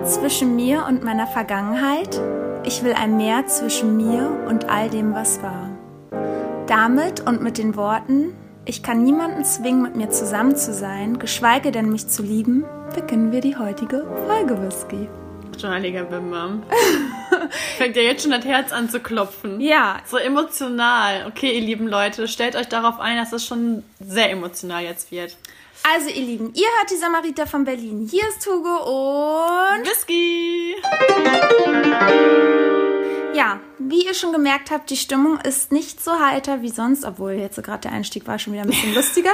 Meer zwischen mir und meiner Vergangenheit. Ich will ein Meer zwischen mir und all dem, was war. Damit und mit den Worten, ich kann niemanden zwingen, mit mir zusammen zu sein, geschweige denn mich zu lieben, beginnen wir die heutige Folge Whisky. Heiliger Bimbam. Fängt ja jetzt schon das Herz an zu klopfen. Ja. So emotional. Okay, ihr lieben Leute, stellt euch darauf ein, dass es schon sehr emotional jetzt wird. Also, ihr Lieben, ihr hört die Samariter von Berlin. Hier ist Hugo und Whisky! Ja, wie ihr schon gemerkt habt, die Stimmung ist nicht so heiter wie sonst, obwohl jetzt gerade der Einstieg war schon wieder ein bisschen lustiger.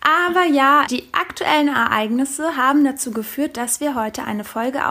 Aber ja, die aktuellen Ereignisse haben dazu geführt, dass wir heute eine Folge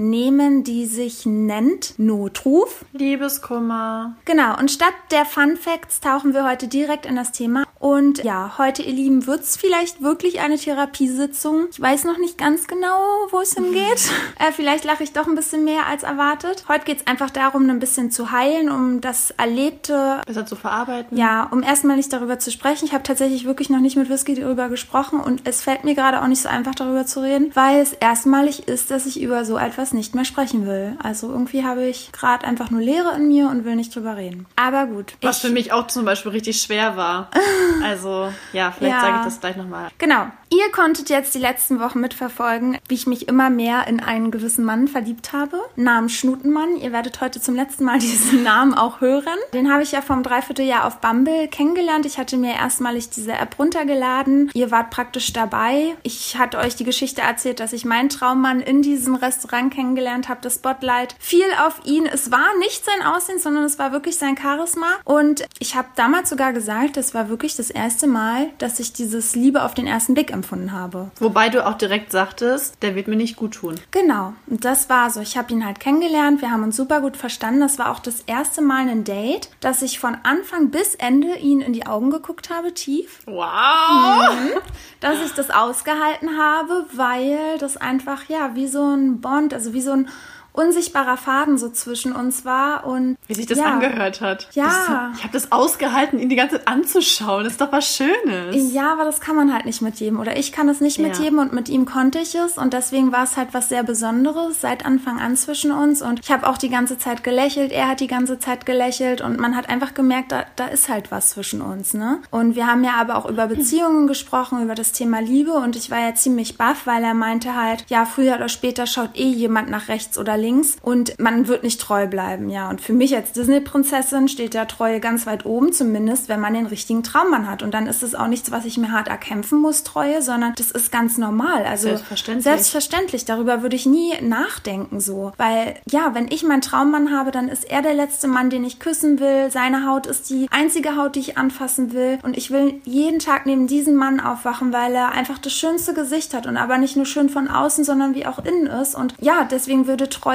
aufnehmen, die sich nennt Notruf. Liebeskummer. Genau, und statt der Fun Facts tauchen wir heute direkt in das Thema. Und ja, heute, ihr Lieben, wird es vielleicht wirklich eine Therapiesitzung. Ich weiß noch nicht ganz genau, wo es hingeht. äh, vielleicht lache ich doch ein bisschen mehr als erwartet. Heute geht es einfach darum, ein bisschen zu heilen, um das Erlebte Besser zu verarbeiten. ja, um erstmal nicht darüber zu sprechen. Ich habe tatsächlich wirklich noch nicht mit Whisky darüber gesprochen und es fällt mir gerade auch nicht so einfach darüber zu reden, weil es erstmalig ist, dass ich über so etwas nicht mehr sprechen will. Also irgendwie habe ich gerade einfach nur Leere in mir und will nicht drüber reden. Aber gut. Was für mich auch zum Beispiel richtig schwer war. Also, ja, vielleicht Ja. sage ich das gleich nochmal. Genau. Ihr konntet jetzt die letzten Wochen mitverfolgen, wie ich mich immer mehr in einen gewissen Mann verliebt habe. Namen Schnutenmann. Ihr werdet heute zum letzten Mal diesen Namen auch hören. Den habe ich ja vom Dreivierteljahr auf Bumble kennengelernt. Ich hatte mir erstmalig diese App runtergeladen. Ihr wart praktisch dabei. Ich hatte euch die Geschichte erzählt, dass ich meinen Traummann in diesem Restaurant kennengelernt habe. Das Spotlight fiel auf ihn. Es war nicht sein Aussehen, sondern es war wirklich sein Charisma. Und ich habe damals sogar gesagt, das war wirklich das erste Mal, dass ich dieses Liebe auf den ersten Blick empfunden habe. Wobei du auch direkt sagtest, der wird mir nicht gut tun. Genau, und das war so. Ich habe ihn halt kennengelernt, wir haben uns super gut verstanden. Das war auch das erste Mal ein Date, dass ich von Anfang bis Ende ihn in die Augen geguckt habe, tief. Wow! Dass ich das ausgehalten habe, weil das einfach, ja, wie so ein Bond, also wie so ein unsichtbarer Faden so zwischen uns war und Wie sich das ja. angehört hat. Ja. Ich habe das ausgehalten, ihn die ganze Zeit anzuschauen. Das ist doch was Schönes. Ja, aber das kann man halt nicht mit jedem. Oder ich kann es nicht mit Ja. jedem und mit ihm konnte ich es. Und deswegen war es halt was sehr Besonderes seit Anfang an zwischen uns. Und ich habe auch die ganze Zeit gelächelt, er hat die ganze Zeit gelächelt und man hat einfach gemerkt, da, da ist halt was zwischen uns. Ne? Und wir haben ja aber auch über Beziehungen gesprochen, über das Thema Liebe. Und ich war ja ziemlich baff, weil er meinte halt, ja, früher oder später schaut eh jemand nach rechts oder links und man wird nicht treu bleiben. Ja, und für mich als Disney-Prinzessin steht da Treue ganz weit oben, zumindest wenn man den richtigen Traummann hat. Und dann ist es auch nichts, was ich mir hart erkämpfen muss, Treue, sondern das ist ganz normal. Also Selbstverständlich. Selbstverständlich. Darüber würde ich nie nachdenken so. Weil, ja, wenn ich meinen Traummann habe, dann ist er der letzte Mann, den ich küssen will. Seine Haut ist die einzige Haut, die ich anfassen will. Und ich will jeden Tag neben diesem Mann aufwachen, weil er einfach das schönste Gesicht hat und aber nicht nur schön von außen, sondern wie auch innen ist. Und ja, deswegen würde Treue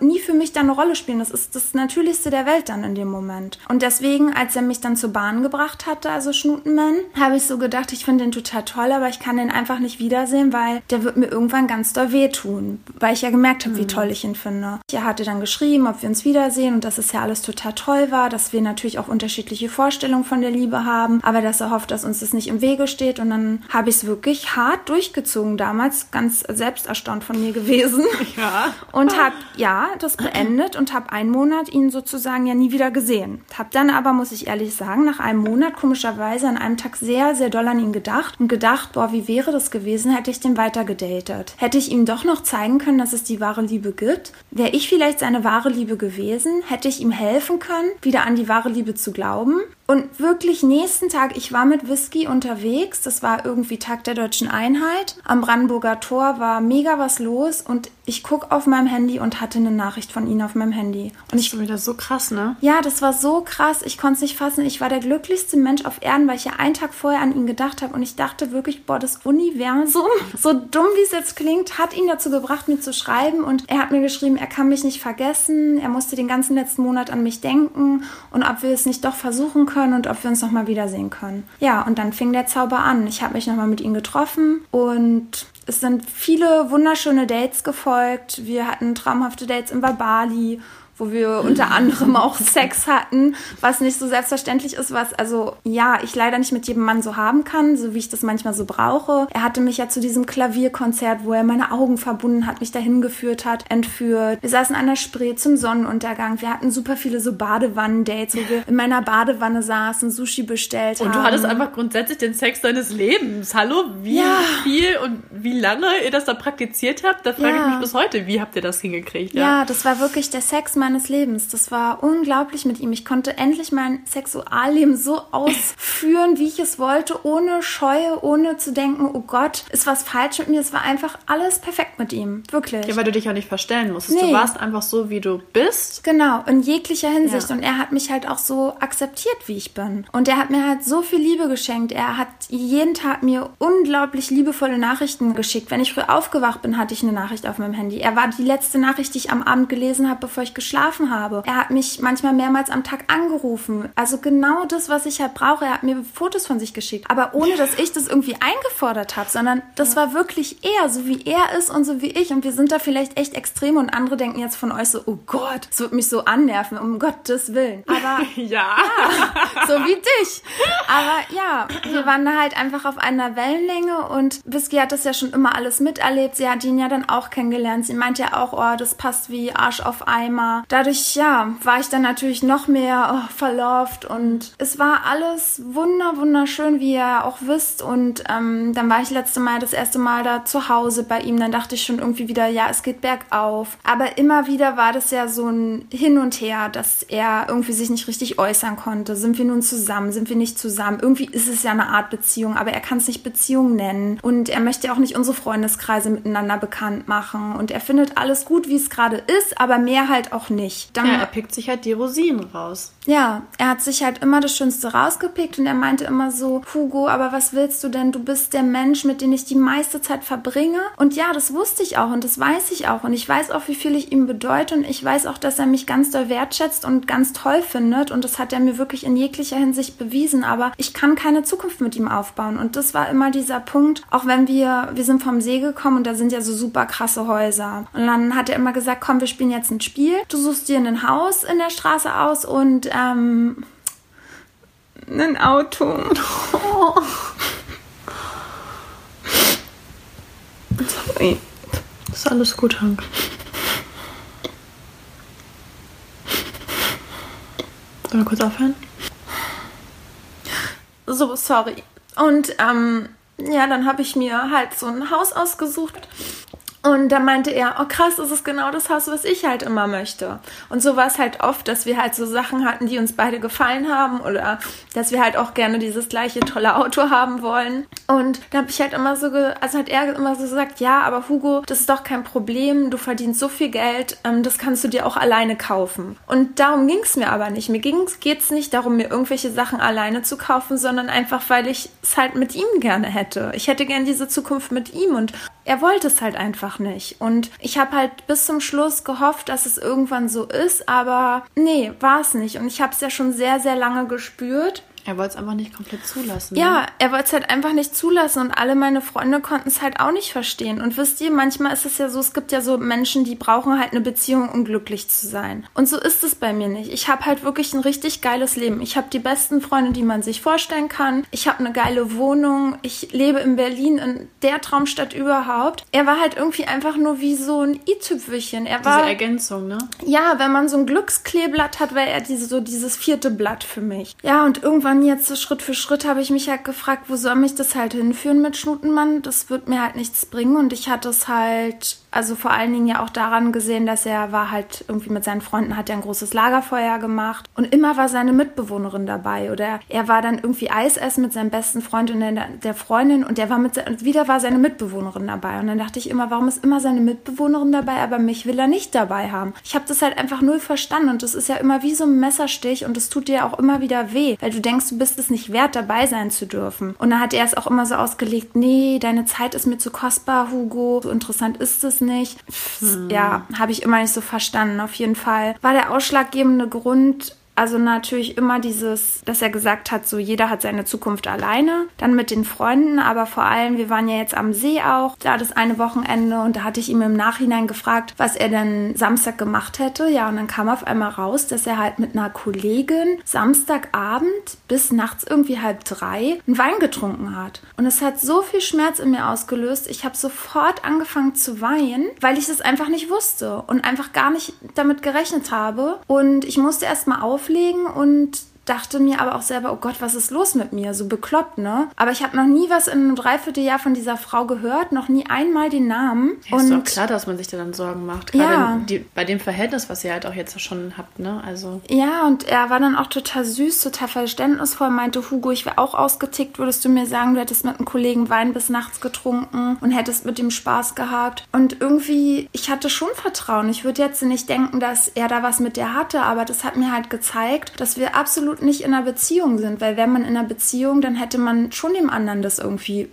nie für mich dann eine Rolle spielen. Das ist das Natürlichste der Welt dann in dem Moment. Und deswegen, als er mich dann zur Bahn gebracht hatte, also Schnutenmann, habe ich so gedacht, ich finde den total toll, aber ich kann den einfach nicht wiedersehen, weil der wird mir irgendwann ganz doll wehtun. Weil ich ja gemerkt habe, wie toll ich ihn finde. Er hatte dann geschrieben, ob wir uns wiedersehen und dass es ja alles total toll war, dass wir natürlich auch unterschiedliche Vorstellungen von der Liebe haben, aber dass er hofft, dass uns das nicht im Wege steht. Und dann habe ich es wirklich hart durchgezogen damals, ganz selbst erstaunt von mir gewesen. Ja. Und habe ja das beendet und habe einen Monat ihn sozusagen ja nie wieder gesehen. Habe dann aber, muss ich ehrlich sagen, nach einem Monat komischerweise an einem Tag sehr, sehr doll an ihn gedacht und gedacht, boah, wie wäre das gewesen, hätte ich den weiter gedatet. Hätte ich ihm doch noch zeigen können, dass es die wahre Liebe gibt? Wäre ich vielleicht seine wahre Liebe gewesen? Hätte ich ihm helfen können, wieder an die wahre Liebe zu glauben? Und wirklich nächsten Tag, ich war mit Whisky unterwegs, das war irgendwie Tag der deutschen Einheit. Am Brandenburger Tor war mega was los und ich guck auf meinem Handy und hatte eine Nachricht von ihm auf meinem Handy. Und Das ich ist schon wieder so krass, ne? ja, das war so krass. Ich konnte es nicht fassen. Ich war der glücklichste Mensch auf Erden, weil ich ja einen Tag vorher an ihn gedacht habe. Und ich dachte wirklich, boah, das Universum, so dumm wie es jetzt klingt, hat ihn dazu gebracht, mir zu schreiben. Und er hat mir geschrieben, er kann mich nicht vergessen. Er musste den ganzen letzten Monat an mich denken. Und ob wir es nicht doch versuchen können und ob wir uns nochmal wiedersehen können. Ja, und dann fing der Zauber an. Ich habe mich nochmal mit ihm getroffen und es sind viele wunderschöne Dates gefolgt. Wir hatten traumhafte Dates in Bali wo wir unter anderem auch Sex hatten, was nicht so selbstverständlich ist, was also ja, ich leider nicht mit jedem Mann so haben kann, so wie ich das manchmal so brauche. Er hatte mich ja zu diesem Klavierkonzert, wo er meine Augen verbunden hat, mich dahin geführt hat, entführt. Wir saßen an der Spree zum Sonnenuntergang. Wir hatten super viele so Badewannen-Dates, wo wir in meiner Badewanne saßen, Sushi bestellt und haben. Und du hattest einfach grundsätzlich den Sex deines Lebens. Hallo, wie Ja. viel und wie lange ihr das da praktiziert habt, da frage Ja. ich mich bis heute, wie habt ihr das hingekriegt? Ja, das war wirklich der Sex meines Lebens. Das war unglaublich mit ihm. Ich konnte endlich mein Sexualleben so ausführen, wie ich es wollte, ohne Scheue, ohne zu denken, oh Gott, ist was falsch mit mir. Es war einfach alles perfekt mit ihm. Wirklich. Ja, weil du dich auch nicht verstellen musstest. Nee. Du warst einfach so, wie du bist. Genau, in jeglicher Hinsicht. Ja. Und er hat mich halt auch so akzeptiert, wie ich bin. Und er hat mir halt so viel Liebe geschenkt. Er hat jeden Tag mir unglaublich liebevolle Nachrichten geschickt. Wenn ich früh aufgewacht bin, hatte ich eine Nachricht auf meinem Handy. Er war die letzte Nachricht, die ich am Abend gelesen habe, bevor ich geschlafen habe. Er hat mich manchmal mehrmals am Tag angerufen. Also genau das, was ich halt brauche. Er hat mir Fotos von sich geschickt. Aber ohne, dass ich das irgendwie eingefordert habe, sondern das war wirklich er, so wie er ist und so wie ich. Und wir sind da vielleicht echt extrem und andere denken jetzt von euch so, oh Gott, es wird mich so annerven, um Gottes Willen. Aber Ja. so wie dich. Aber ja, wir waren da halt einfach auf einer Wellenlänge und Whisky hat das ja schon immer alles miterlebt. Sie hat ihn ja dann auch kennengelernt. Sie meint ja auch, oh, das passt wie Arsch auf Eimer. Dadurch, ja, war ich dann natürlich noch mehr oh, verlauft und es war alles wunder, wunderschön, wie ihr auch wisst. Und ähm, dann war ich letzte Mal das erste Mal da zu Hause bei ihm. Dann dachte ich schon irgendwie wieder, ja, es geht bergauf. Aber immer wieder war das ja so ein Hin und Her, dass er irgendwie sich nicht richtig äußern konnte. Sind wir nun zusammen? Sind wir nicht zusammen? Irgendwie ist es ja eine Art Beziehung, aber er kann es nicht Beziehung nennen. Und er möchte auch nicht unsere Freundeskreise miteinander bekannt machen. Und er findet alles gut, wie es gerade ist, aber mehr halt auch nicht. Dann Ja, er pickt sich halt die Rosinen raus. Ja, er hat sich halt immer das Schönste rausgepickt und er meinte immer so, Hugo, aber was willst du denn? Du bist der Mensch, mit dem ich die meiste Zeit verbringe. Und ja, das wusste ich auch und das weiß ich auch. Und ich weiß auch, wie viel ich ihm bedeute und ich weiß auch, dass er mich ganz doll wertschätzt und ganz toll findet. Und das hat er mir wirklich in jeglicher Hinsicht bewiesen. Aber ich kann keine Zukunft mit ihm aufbauen. Und das war immer dieser Punkt, auch wenn wir, wir sind vom See gekommen und da sind ja so super krasse Häuser. Und dann hat er immer gesagt, komm, wir spielen jetzt ein Spiel. Du suchst dir ein Haus in der Straße aus und ähm, ein Auto. Sorry. Ist alles gut, Hank. Sollen wir kurz aufhören? So, sorry. Und ähm, ja, dann habe ich mir halt so ein Haus ausgesucht. Und da meinte er, oh krass, das ist genau das Haus, was ich halt immer möchte. Und so war es halt oft, dass wir halt so Sachen hatten, die uns beide gefallen haben oder dass wir halt auch gerne dieses gleiche tolle Auto haben wollen. Und da habe ich halt immer so, also hat er immer so gesagt, ja, aber Hugo, das ist doch kein Problem, du verdienst so viel Geld, ähm, das kannst du dir auch alleine kaufen. Und darum ging es mir aber nicht. Mir geht es nicht darum, mir irgendwelche Sachen alleine zu kaufen, sondern einfach, weil ich es halt mit ihm gerne hätte. Ich hätte gern diese Zukunft mit ihm und er wollte es halt einfach nicht. Und ich habe halt bis zum Schluss gehofft, dass es irgendwann so ist, aber nee, war es nicht. Und ich habe es ja schon sehr, sehr lange gespürt. Er wollte es einfach nicht komplett zulassen. ne? Ja, er wollte es halt einfach nicht zulassen und alle meine Freunde konnten es halt auch nicht verstehen. Und wisst ihr, manchmal ist es ja so, es gibt ja so Menschen, die brauchen halt eine Beziehung, um glücklich zu sein. Und so ist es bei mir nicht. Ich habe halt wirklich ein richtig geiles Leben. Ich habe die besten Freunde, die man sich vorstellen kann. Ich habe eine geile Wohnung. Ich lebe in Berlin, in der Traumstadt überhaupt. Er war halt irgendwie einfach nur wie so ein i-Tüpfelchen. Er Diese war Ergänzung, ne? ja, wenn man so ein Glückskleeblatt hat, wäre er diese, so dieses vierte Blatt für mich. Ja, und irgendwann jetzt so Schritt für Schritt habe ich mich halt gefragt, wo soll mich das halt hinführen mit Schnutenmann? Das wird mir halt nichts bringen. Und ich hatte es halt, also vor allen Dingen ja auch daran gesehen, dass er war halt irgendwie mit seinen Freunden, hat er ein großes Lagerfeuer gemacht. Und immer war seine Mitbewohnerin dabei. Oder er war dann irgendwie Eis essen mit seinem besten Freund und der, der Freundin und der war mit, und wieder war seine Mitbewohnerin dabei. Und dann dachte ich immer, warum ist immer seine Mitbewohnerin dabei, aber mich will er nicht dabei haben? Ich habe das halt einfach null verstanden und das ist ja immer wie so ein Messerstich und das tut dir auch immer wieder weh, weil du denkst, du bist es nicht wert, dabei sein zu dürfen. Und dann hat er es auch immer so ausgelegt, nee, deine Zeit ist mir zu kostbar, Hugo, so interessant ist es nicht. Pff, Ja, habe ich immer nicht so verstanden. Auf jeden Fall war der ausschlaggebende Grund, also natürlich immer dieses, dass er gesagt hat, so jeder hat seine Zukunft alleine, dann mit den Freunden, aber vor allem, wir waren ja jetzt am See auch, da das eine Wochenende und da hatte ich ihm im Nachhinein gefragt, was er denn Samstag gemacht hätte. Ja, und dann kam auf einmal raus, dass er halt mit einer Kollegin Samstagabend bis nachts irgendwie halb drei einen Wein getrunken hat. Und es hat so viel Schmerz in mir ausgelöst. Ich habe sofort angefangen zu weinen, weil ich das einfach nicht wusste und einfach gar nicht damit gerechnet habe. Und ich musste erst mal auflegen und dachte mir aber auch selber, oh Gott, was ist los mit mir? So bekloppt, ne? Aber ich habe noch nie was in einem Dreivierteljahr von dieser Frau gehört, noch nie einmal den Namen. Ja, ist doch klar, dass man sich da dann Sorgen macht. Gerade ja. Die, bei dem Verhältnis, was ihr halt auch jetzt schon habt, ne? Also. Ja, und er war dann auch total süß, total verständnisvoll, meinte, Hugo, ich wäre auch ausgetickt, würdest du mir sagen, du hättest mit einem Kollegen Wein bis nachts getrunken und hättest mit ihm Spaß gehabt. Und irgendwie, ich hatte schon Vertrauen. Ich würde jetzt nicht denken, dass er da was mit dir hatte, aber das hat mir halt gezeigt, dass wir absolut absolut nicht in einer Beziehung sind, weil wäre man in einer Beziehung, dann hätte man schon dem anderen das irgendwie,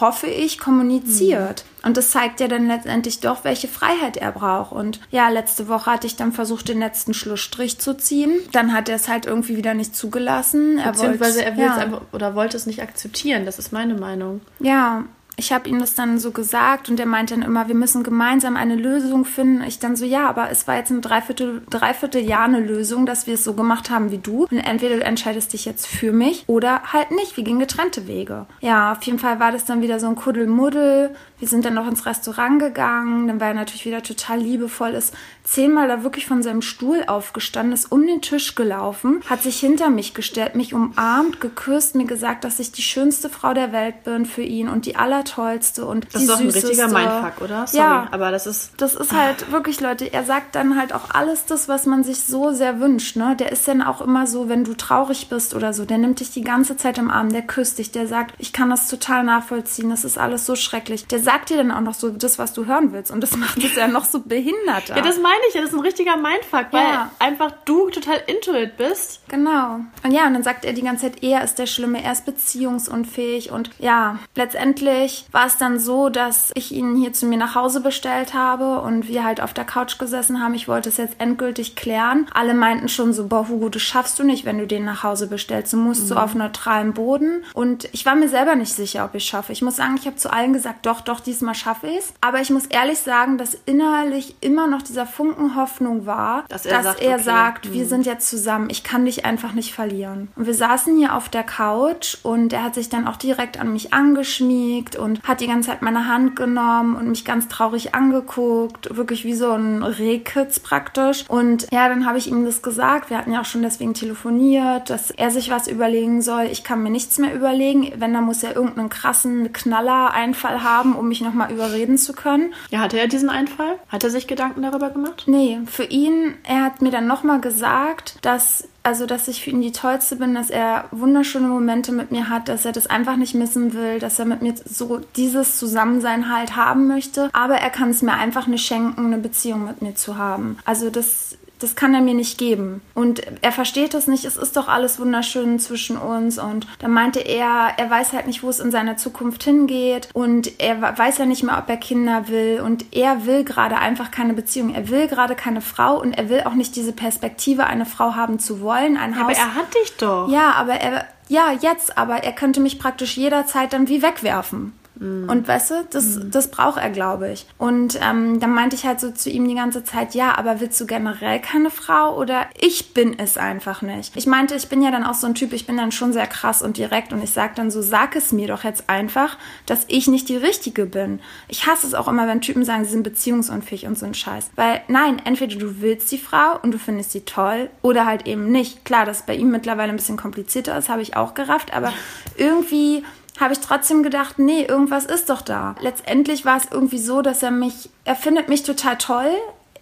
hoffe ich, kommuniziert. Mhm. Und das zeigt ja dann letztendlich doch, welche Freiheit er braucht. Und ja, letzte Woche hatte ich dann versucht, den letzten Schlussstrich zu ziehen. Dann hat er es halt irgendwie wieder nicht zugelassen. Er Beziehungsweise wollte, er will ja. es einfach oder wollte es nicht akzeptieren. Das ist meine Meinung. Ja, ich habe ihm das dann so gesagt und er meinte dann immer, wir müssen gemeinsam eine Lösung finden. Ich dann so, ja, aber es war jetzt ein Dreiviertel, Dreiviertel eine Lösung, dass wir es so gemacht haben wie du. Und entweder du entscheidest dich jetzt für mich oder halt nicht. Wir gehen getrennte Wege. Ja, auf jeden Fall war das dann wieder so ein Kuddelmuddel. Wir sind dann noch ins Restaurant gegangen. Dann war er natürlich wieder total liebevoll, ist zehnmal da wirklich von seinem Stuhl aufgestanden, ist um den Tisch gelaufen, hat sich hinter mich gestellt, mich umarmt, geküsst, mir gesagt, dass ich die schönste Frau der Welt bin für ihn und die allertollste und das die ist doch ein richtiger Mindfuck, oder? Sorry, ja, aber das ist das ist halt wirklich Leute, er sagt dann halt auch alles das, was man sich so sehr wünscht, ne? Der ist dann auch immer so, wenn du traurig bist oder so, der nimmt dich die ganze Zeit im Arm, der küsst dich, der sagt, ich kann das total nachvollziehen, das ist alles so schrecklich. Der sagt dir dann auch noch so das, was du hören willst und das macht es ja noch so behinderter. Ja, das meine ich ja, das ist ein richtiger Mindfuck, weil ja. einfach du total intuit bist. Genau. Und ja, und dann sagt er die ganze Zeit, er ist der Schlimme, er ist beziehungsunfähig. Und ja, letztendlich war es dann so, dass ich ihn hier zu mir nach Hause bestellt habe und wir halt auf der Couch gesessen haben. Ich wollte es jetzt endgültig klären. Alle meinten schon so, boah, Hugo, das schaffst du nicht, wenn du den nach Hause bestellst. Du musst mhm. so auf neutralem Boden. Und ich war mir selber nicht sicher, ob ich es schaffe. Ich muss sagen, ich habe zu allen gesagt, doch, doch, diesmal schaffe ich es. Aber ich muss ehrlich sagen, dass innerlich immer noch dieser Funken Hoffnung war, dass er, dass sagt, er okay. sagt, wir hm. sind jetzt zusammen, ich kann dich einfach nicht verlieren. Und wir saßen hier auf der Couch und er hat sich dann auch direkt an mich angeschmiegt und hat die ganze Zeit meine Hand genommen und mich ganz traurig angeguckt, wirklich wie so ein Rehkitz praktisch. Und ja, dann habe ich ihm das gesagt, wir hatten ja auch schon deswegen telefoniert, dass er sich was überlegen soll. Ich kann mir nichts mehr überlegen, wenn, dann muss er irgendeinen krassen Knaller-Einfall haben, um mich nochmal überreden zu können. Ja, hatte er diesen Einfall? Hat er sich Gedanken darüber gemacht? gemacht? Nee, für ihn, er hat mir dann nochmal gesagt, dass also dass ich für ihn die tollste bin, dass er wunderschöne Momente mit mir hat, dass er das einfach nicht missen will, dass er mit mir so dieses Zusammensein halt haben möchte, aber er kann es mir einfach nicht schenken, eine Beziehung mit mir zu haben. Also das das kann er mir nicht geben. Und er versteht das nicht, es ist doch alles wunderschön zwischen uns. Und dann meinte er, er weiß halt nicht, wo es in seiner Zukunft hingeht. Und er weiß ja nicht mehr, ob er Kinder will. Und er will gerade einfach keine Beziehung. Er will gerade keine Frau und er will auch nicht diese Perspektive, eine Frau haben zu wollen. Ein Haus. Aber er hat dich doch. Ja, aber er, ja, jetzt, aber er könnte mich praktisch jederzeit dann wie wegwerfen. Mhm. Und weißt du, das, mhm. das braucht er, glaube ich. Und ähm, dann meinte ich halt so zu ihm die ganze Zeit, ja, aber willst du generell keine Frau oder ich bin es einfach nicht? Ich meinte, ich bin ja dann auch so ein Typ, ich bin dann schon sehr krass und direkt und ich sag dann so, sag es mir doch jetzt einfach, dass ich nicht die Richtige bin. Ich hasse es auch immer, wenn Typen sagen, sie sind beziehungsunfähig und so ein Scheiß. Weil nein, entweder du willst die Frau und du findest sie toll oder halt eben nicht. Klar, dass bei ihm mittlerweile ein bisschen komplizierter ist, habe ich auch gerafft, aber irgendwie habe ich trotzdem gedacht, nee, irgendwas ist doch da. Letztendlich war es irgendwie so, dass er mich, er findet mich total toll.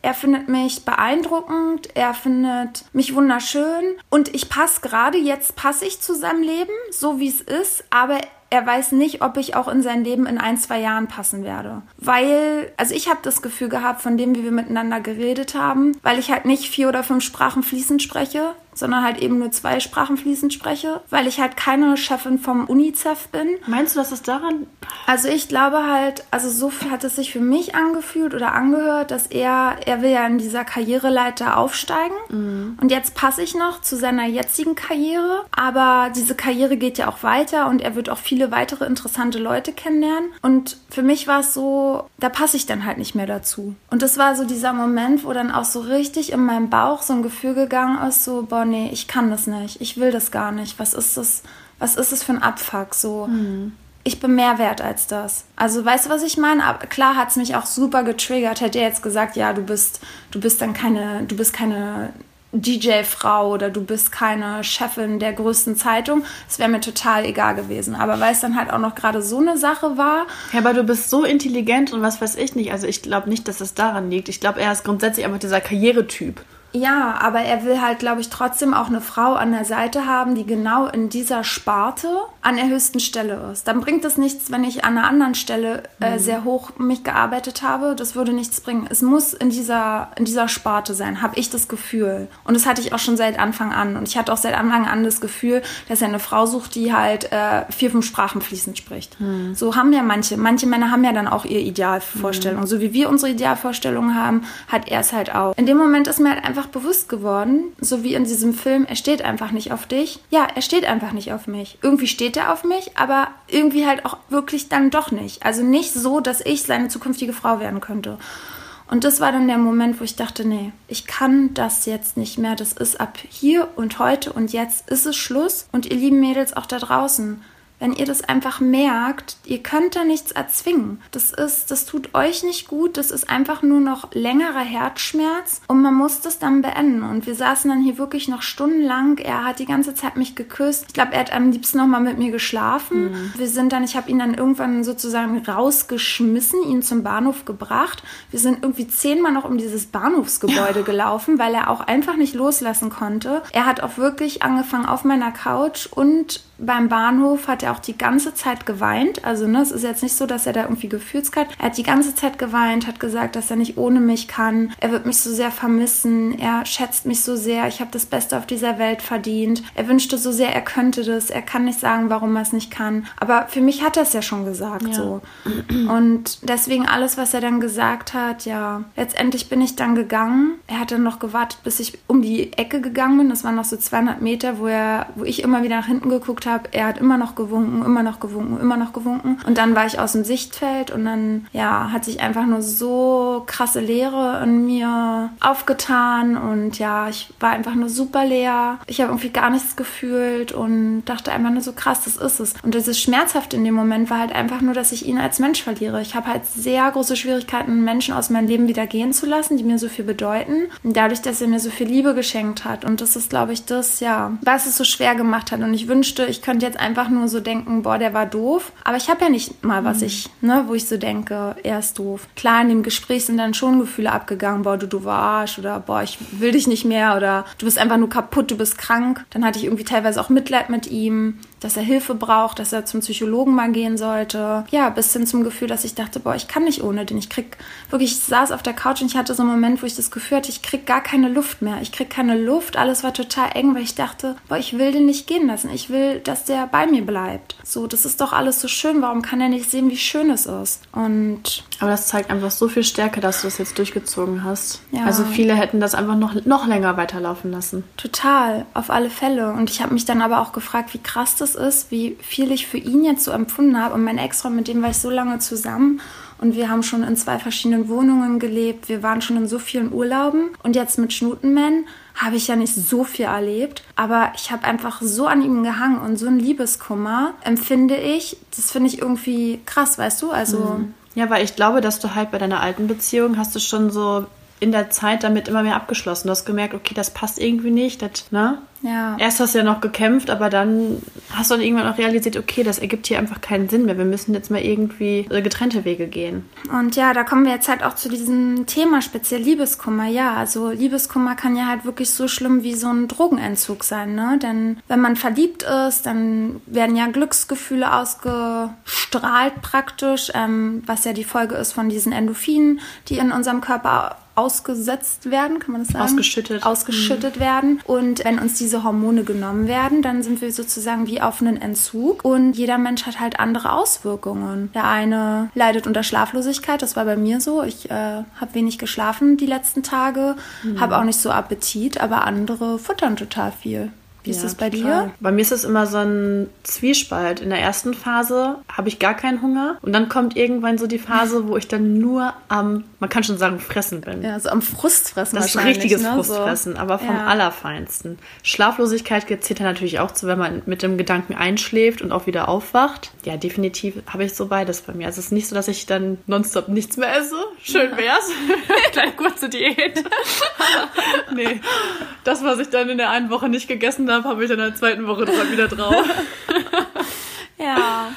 Er findet mich beeindruckend, er findet mich wunderschön und ich passe gerade, jetzt passe ich zu seinem Leben, so wie es ist, aber er weiß nicht, ob ich auch in sein Leben in ein, zwei Jahren passen werde. Weil, also ich habe das Gefühl gehabt, von dem, wie wir miteinander geredet haben, weil ich halt nicht vier oder fünf Sprachen fließend spreche, sondern halt eben nur zwei Sprachen fließend spreche, weil ich halt keine Chefin vom UNICEF bin. Meinst du, dass es daran? Also ich glaube halt, also so hat es sich für mich angefühlt oder angehört, dass er, er will ja in dieser Karriereleiter aufsteigen. Mhm. Und jetzt passe ich noch zu seiner jetzigen Karriere. Aber diese Karriere geht ja auch weiter und er wird auch viele weitere interessante Leute kennenlernen. Und für mich war es so, da passe ich dann halt nicht mehr dazu. Und das war so dieser Moment, wo dann auch so richtig in meinem Bauch so ein Gefühl gegangen ist, so, boah, nee, ich kann das nicht. Ich will das gar nicht. Was ist das? Was ist das für ein Abfuck? So. Mhm ich bin mehr wert als das. Also weißt du, was ich meine? Aber klar hat es mich auch super getriggert. Hätte er jetzt gesagt, ja, du bist, du bist dann keine, du bist keine DJ-Frau oder du bist keine Chefin der größten Zeitung. Es wäre mir total egal gewesen. Aber weil es dann halt auch noch gerade so eine Sache war. Ja, aber du bist so intelligent und was weiß ich nicht. Also ich glaube nicht, dass es daran liegt. Ich glaube, er ist grundsätzlich einfach dieser Karrieretyp. Ja, aber er will halt, glaube ich, trotzdem auch eine Frau an der Seite haben, die genau in dieser Sparte an der höchsten Stelle ist. Dann bringt es nichts, wenn ich an einer anderen Stelle äh, mhm. sehr hoch mich gearbeitet habe. Das würde nichts bringen. Es muss in dieser, in dieser Sparte sein, habe ich das Gefühl. Und das hatte ich auch schon seit Anfang an. Und ich hatte auch seit Anfang an das Gefühl, dass er eine Frau sucht, die halt äh, vier, fünf Sprachen fließend spricht. Mhm. So haben ja manche. Manche Männer haben ja dann auch ihre Idealvorstellung. Mhm. So wie wir unsere Idealvorstellung haben, hat er es halt auch. In dem Moment ist mir halt einfach einfach bewusst geworden, so wie in diesem Film, er steht einfach nicht auf dich. Ja, er steht einfach nicht auf mich. Irgendwie steht er auf mich, aber irgendwie halt auch wirklich dann doch nicht. Also nicht so, dass ich seine zukünftige Frau werden könnte. Und das war dann der Moment, wo ich dachte, nee, ich kann das jetzt nicht mehr. Das ist ab hier und heute und jetzt ist es Schluss. Und ihr lieben Mädels auch da draußen, wenn ihr das einfach merkt, ihr könnt da nichts erzwingen. Das ist, das tut euch nicht gut, das ist einfach nur noch längerer Herzschmerz und man muss das dann beenden. Und wir saßen dann hier wirklich noch stundenlang. Er hat die ganze Zeit mich geküsst. Ich glaube, er hat am liebsten noch mal mit mir geschlafen. Mhm. Wir sind dann, ich habe ihn dann irgendwann sozusagen rausgeschmissen, ihn zum Bahnhof gebracht. Wir sind irgendwie zehnmal noch um dieses Bahnhofsgebäude ja. gelaufen, weil er auch einfach nicht loslassen konnte. Er hat auch wirklich angefangen auf meiner Couch und beim Bahnhof hat er auch die ganze Zeit geweint. Also, ne, es ist jetzt nicht so, dass er da irgendwie Gefühlskeit. Er hat die ganze Zeit geweint, hat gesagt, dass er nicht ohne mich kann. Er wird mich so sehr vermissen. Er schätzt mich so sehr. Ich habe das Beste auf dieser Welt verdient. Er wünschte so sehr, er könnte das. Er kann nicht sagen, warum er es nicht kann. Aber für mich hat er es ja schon gesagt, ja. so. Und deswegen alles, was er dann gesagt hat, ja, letztendlich bin ich dann gegangen. Er hat dann noch gewartet, bis ich um die Ecke gegangen bin. Das waren noch so 200 Meter, wo er, wo ich immer wieder nach hinten geguckt habe, er hat immer noch gewunken, immer noch gewunken, immer noch gewunken. Und dann war ich aus dem Sichtfeld und dann, ja, hat sich einfach nur so krasse Leere in mir aufgetan und ja, ich war einfach nur super leer. Ich habe irgendwie gar nichts gefühlt und dachte einfach nur so krass, das ist es. Und dieses schmerzhaft in dem Moment war halt einfach nur, dass ich ihn als Mensch verliere. Ich habe halt sehr große Schwierigkeiten, Menschen aus meinem Leben wieder gehen zu lassen, die mir so viel bedeuten. Und dadurch, dass er mir so viel Liebe geschenkt hat. Und das ist, glaube ich, das, ja, was es so schwer gemacht hat. Und ich wünschte, ich ich könnte jetzt einfach nur so denken, boah, der war doof. Aber ich habe ja nicht mal, was mhm. ich, ne, wo ich so denke, er ist doof. Klar, in dem Gespräch sind dann schon Gefühle abgegangen, boah, du, du warst oder boah, ich will dich nicht mehr oder du bist einfach nur kaputt, du bist krank. Dann hatte ich irgendwie teilweise auch Mitleid mit ihm dass er Hilfe braucht, dass er zum Psychologen mal gehen sollte. Ja, bis hin zum Gefühl, dass ich dachte, boah, ich kann nicht ohne den. Ich krieg wirklich, ich saß auf der Couch und ich hatte so einen Moment, wo ich das Gefühl hatte, ich krieg gar keine Luft mehr. Ich krieg keine Luft. Alles war total eng, weil ich dachte, boah, ich will den nicht gehen lassen. Ich will, dass der bei mir bleibt. So, das ist doch alles so schön. Warum kann er nicht sehen, wie schön es ist? Und. Aber das zeigt einfach so viel Stärke, dass du es jetzt durchgezogen hast. Ja. Also viele hätten das einfach noch, noch länger weiterlaufen lassen. Total, auf alle Fälle. Und ich habe mich dann aber auch gefragt, wie krass das ist, wie viel ich für ihn jetzt so empfunden habe. Und mein Ex-Freund, mit dem war ich so lange zusammen. Und wir haben schon in zwei verschiedenen Wohnungen gelebt. Wir waren schon in so vielen Urlauben. Und jetzt mit Schnutenman habe ich ja nicht so viel erlebt. Aber ich habe einfach so an ihm gehangen und so ein Liebeskummer empfinde ich. Das finde ich irgendwie krass, weißt du? Also. Mhm. Ja, weil ich glaube, dass du halt bei deiner alten Beziehung hast du schon so in der Zeit damit immer mehr abgeschlossen. Du hast gemerkt, okay, das passt irgendwie nicht, das, ne? Ja. Erst hast du ja noch gekämpft, aber dann hast du dann irgendwann auch realisiert, okay, das ergibt hier einfach keinen Sinn mehr. Wir müssen jetzt mal irgendwie äh, getrennte Wege gehen. Und ja, da kommen wir jetzt halt auch zu diesem Thema, speziell Liebeskummer. Ja, also Liebeskummer kann ja halt wirklich so schlimm wie so ein Drogenentzug sein, ne? Denn wenn man verliebt ist, dann werden ja Glücksgefühle ausgestrahlt praktisch, ähm, was ja die Folge ist von diesen Endorphinen, die in unserem Körper ausgesetzt werden, kann man das sagen? Ausgeschüttet. Ausgeschüttet mhm. werden. Und wenn uns diese Hormone genommen werden, dann sind wir sozusagen wie auf einen Entzug. Und jeder Mensch hat halt andere Auswirkungen. Der eine leidet unter Schlaflosigkeit, das war bei mir so. Ich äh, habe wenig geschlafen die letzten Tage, mhm. habe auch nicht so Appetit, aber andere futtern total viel. Wie ist das bei total. dir? Bei mir ist es immer so ein Zwiespalt. In der ersten Phase habe ich gar keinen Hunger und dann kommt irgendwann so die Phase, wo ich dann nur am, man kann schon sagen, fressen bin. Ja, so am Frustfressen. Das ist richtiges ne? Frustfressen, so. aber vom ja. allerfeinsten. Schlaflosigkeit zählt ja natürlich auch zu, wenn man mit dem Gedanken einschläft und auch wieder aufwacht. Ja, definitiv habe ich so beides bei mir. Also es ist nicht so, dass ich dann nonstop nichts mehr esse. Schön wär's. Kleine kurze Diät. nee, das, was ich dann in der einen Woche nicht gegessen habe, habe, habe ich in der zweiten Woche wieder drauf. ja.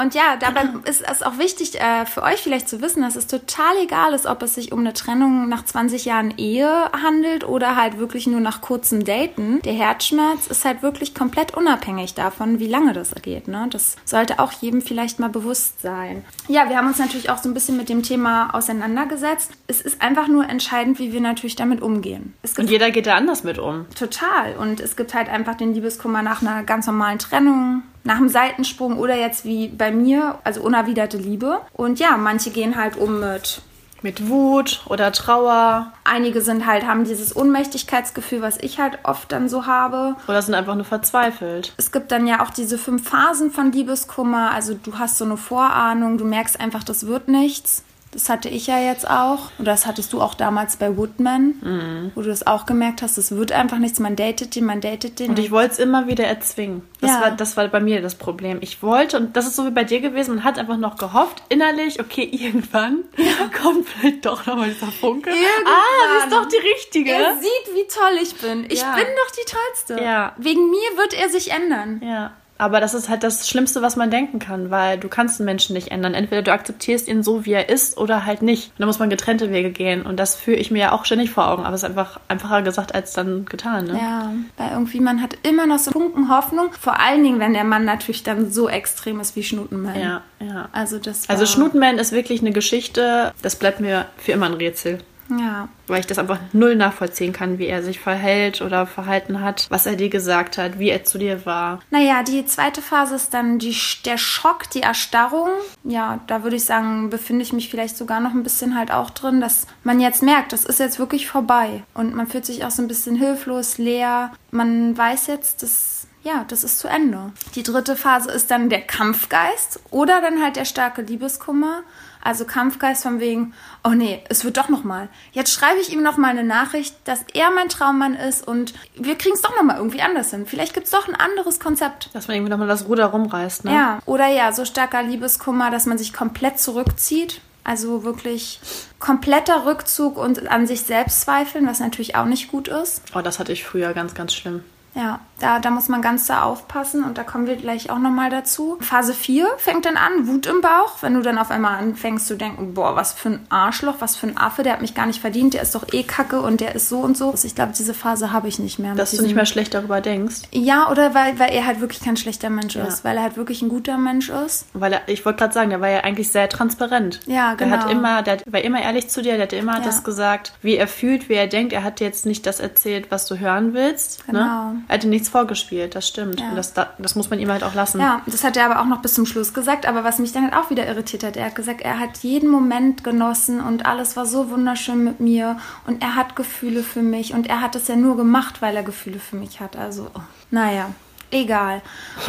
Und ja, dabei ist es auch wichtig äh, für euch vielleicht zu wissen, dass es total egal ist, ob es sich um eine Trennung nach 20 Jahren Ehe handelt oder halt wirklich nur nach kurzem Daten. Der Herzschmerz ist halt wirklich komplett unabhängig davon, wie lange das geht. Ne? Das sollte auch jedem vielleicht mal bewusst sein. Ja, wir haben uns natürlich auch so ein bisschen mit dem Thema auseinandergesetzt. Es ist einfach nur entscheidend, wie wir natürlich damit umgehen. Und jeder geht da anders mit um. Total. Und es gibt halt einfach den Liebeskummer nach einer ganz normalen Trennung, nach einem Seitensprung oder jetzt wie bei mir, also unerwiderte Liebe. Und ja, manche gehen halt um mit mit Wut oder Trauer. Einige sind halt, haben dieses Unmächtigkeitsgefühl, was ich halt oft dann so habe. Oder sind einfach nur verzweifelt. Es gibt dann ja auch diese fünf Phasen von Liebeskummer. Also du hast so eine Vorahnung, du merkst einfach, das wird nichts. Das hatte ich ja jetzt auch. Und das hattest du auch damals bei Woodman, mhm. wo du das auch gemerkt hast, es wird einfach nichts. Man datet den, man datet den. Und ich wollte es immer wieder erzwingen. Das, ja. war, das war bei mir das Problem. Ich wollte, und das ist so wie bei dir gewesen, man hat einfach noch gehofft, innerlich, okay, irgendwann ja. kommt vielleicht doch nochmal dieser Funke. Irgendwann. Ah, das ist doch die richtige. Er sieht, wie toll ich bin. Ich ja. bin doch die Tollste. Ja. Wegen mir wird er sich ändern. Ja. Aber das ist halt das Schlimmste, was man denken kann, weil du kannst einen Menschen nicht ändern. Entweder du akzeptierst ihn so, wie er ist, oder halt nicht. Und da muss man getrennte Wege gehen. Und das führe ich mir ja auch ständig vor Augen. Aber es ist einfach einfacher gesagt als dann getan. Ne? Ja, weil irgendwie man hat immer noch so Funken Hoffnung. Vor allen Dingen, wenn der Mann natürlich dann so extrem ist wie Schnutenmann. Ja, ja. Also das. Also Schnutenmann ist wirklich eine Geschichte. Das bleibt mir für immer ein Rätsel. Ja. Weil ich das einfach null nachvollziehen kann, wie er sich verhält oder verhalten hat, was er dir gesagt hat, wie er zu dir war. Naja, die zweite Phase ist dann die, der Schock, die Erstarrung. Ja, da würde ich sagen, befinde ich mich vielleicht sogar noch ein bisschen halt auch drin, dass man jetzt merkt, das ist jetzt wirklich vorbei. Und man fühlt sich auch so ein bisschen hilflos, leer. Man weiß jetzt, dass ja, das ist zu Ende. Die dritte Phase ist dann der Kampfgeist oder dann halt der starke Liebeskummer. Also Kampfgeist von wegen, oh nee, es wird doch nochmal. Jetzt schreibe ich ihm nochmal eine Nachricht, dass er mein Traummann ist und wir kriegen es doch nochmal irgendwie anders hin. Vielleicht gibt es doch ein anderes Konzept. Dass man irgendwie nochmal das Ruder rumreißt, ne? Ja, oder ja, so starker Liebeskummer, dass man sich komplett zurückzieht. Also wirklich kompletter Rückzug und an sich selbst zweifeln, was natürlich auch nicht gut ist. Oh, das hatte ich früher ganz, ganz schlimm. Ja, da, da muss man ganz da aufpassen und da kommen wir gleich auch nochmal dazu. Phase 4 fängt dann an, Wut im Bauch, wenn du dann auf einmal anfängst zu denken, boah, was für ein Arschloch, was für ein Affe, der hat mich gar nicht verdient, der ist doch eh kacke und der ist so und so. Also ich glaube, diese Phase habe ich nicht mehr. Dass du nicht mehr schlecht darüber denkst? Ja, oder weil, weil er halt wirklich kein schlechter Mensch ja. ist, weil er halt wirklich ein guter Mensch ist. Weil er, ich wollte gerade sagen, der war ja eigentlich sehr transparent. Ja, genau. Der hat genau. immer, der war immer ehrlich zu dir, der hat immer ja. das gesagt, wie er fühlt, wie er denkt. Er hat dir jetzt nicht das erzählt, was du hören willst. Ne? Genau. Ne? Er hatte nichts vorgespielt, das stimmt. Ja. Und das, das muss man ihm halt auch lassen. Ja, das hat er aber auch noch bis zum Schluss gesagt. Aber was mich dann halt auch wieder irritiert hat, er hat gesagt, er hat jeden Moment genossen und alles war so wunderschön mit mir und er hat Gefühle für mich und er hat es ja nur gemacht, weil er Gefühle für mich hat. Also, naja. Egal.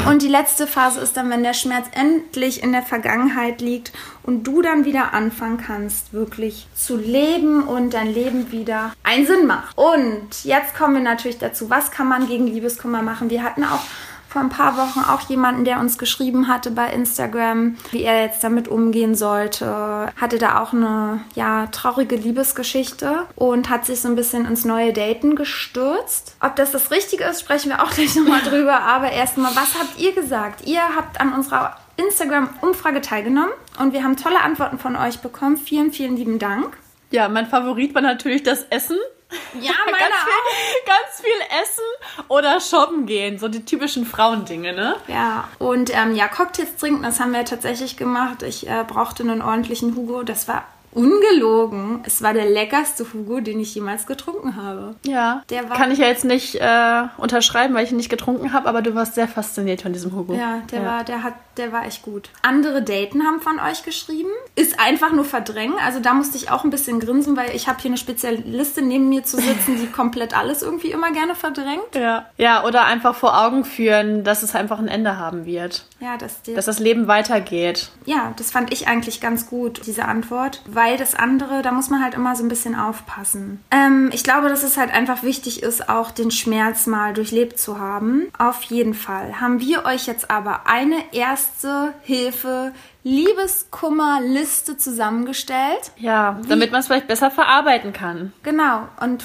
Und die letzte Phase ist dann, wenn der Schmerz endlich in der Vergangenheit liegt und du dann wieder anfangen kannst, wirklich zu leben und dein Leben wieder einen Sinn macht. Und jetzt kommen wir natürlich dazu, was kann man gegen Liebeskummer machen? Wir hatten auch vor ein paar Wochen auch jemanden, der uns geschrieben hatte bei Instagram, wie er jetzt damit umgehen sollte. Hatte da auch eine ja traurige Liebesgeschichte und hat sich so ein bisschen ins neue Daten gestürzt. Ob das das Richtige ist, sprechen wir auch gleich nochmal drüber. Aber erstmal, was habt ihr gesagt? Ihr habt an unserer Instagram-Umfrage teilgenommen und wir haben tolle Antworten von euch bekommen. Vielen, vielen lieben Dank. Ja, mein Favorit war natürlich das Essen. Ja, meine ganz viel, ganz viel essen oder shoppen gehen, so die typischen Frauendinge, ne? Ja, und ähm, ja, Cocktails trinken, das haben wir tatsächlich gemacht. Ich äh, brauchte einen ordentlichen Hugo, das war ungelogen, es war der leckerste Hugo, den ich jemals getrunken habe. Ja. Der war Kann ich ja jetzt nicht äh, unterschreiben, weil ich ihn nicht getrunken habe, aber du warst sehr fasziniert von diesem Hugo. Ja, der ja. war, der hat, der war echt gut. Andere Daten haben von euch geschrieben. Ist einfach nur verdrängen. Also da musste ich auch ein bisschen grinsen, weil ich habe hier eine Spezialistin neben mir zu sitzen, die komplett alles irgendwie immer gerne verdrängt. Ja. Ja, oder einfach vor Augen führen, dass es einfach ein Ende haben wird. Ja, dass, dass das Leben weitergeht. Ja, das fand ich eigentlich ganz gut, diese Antwort. Weil das andere, da muss man halt immer so ein bisschen aufpassen. Ähm, ich glaube, dass es halt einfach wichtig ist, auch den Schmerz mal durchlebt zu haben. Auf jeden Fall haben wir euch jetzt aber eine erste Hilfe Liebeskummerliste zusammengestellt. Ja, damit man es vielleicht besser verarbeiten kann. Genau. Und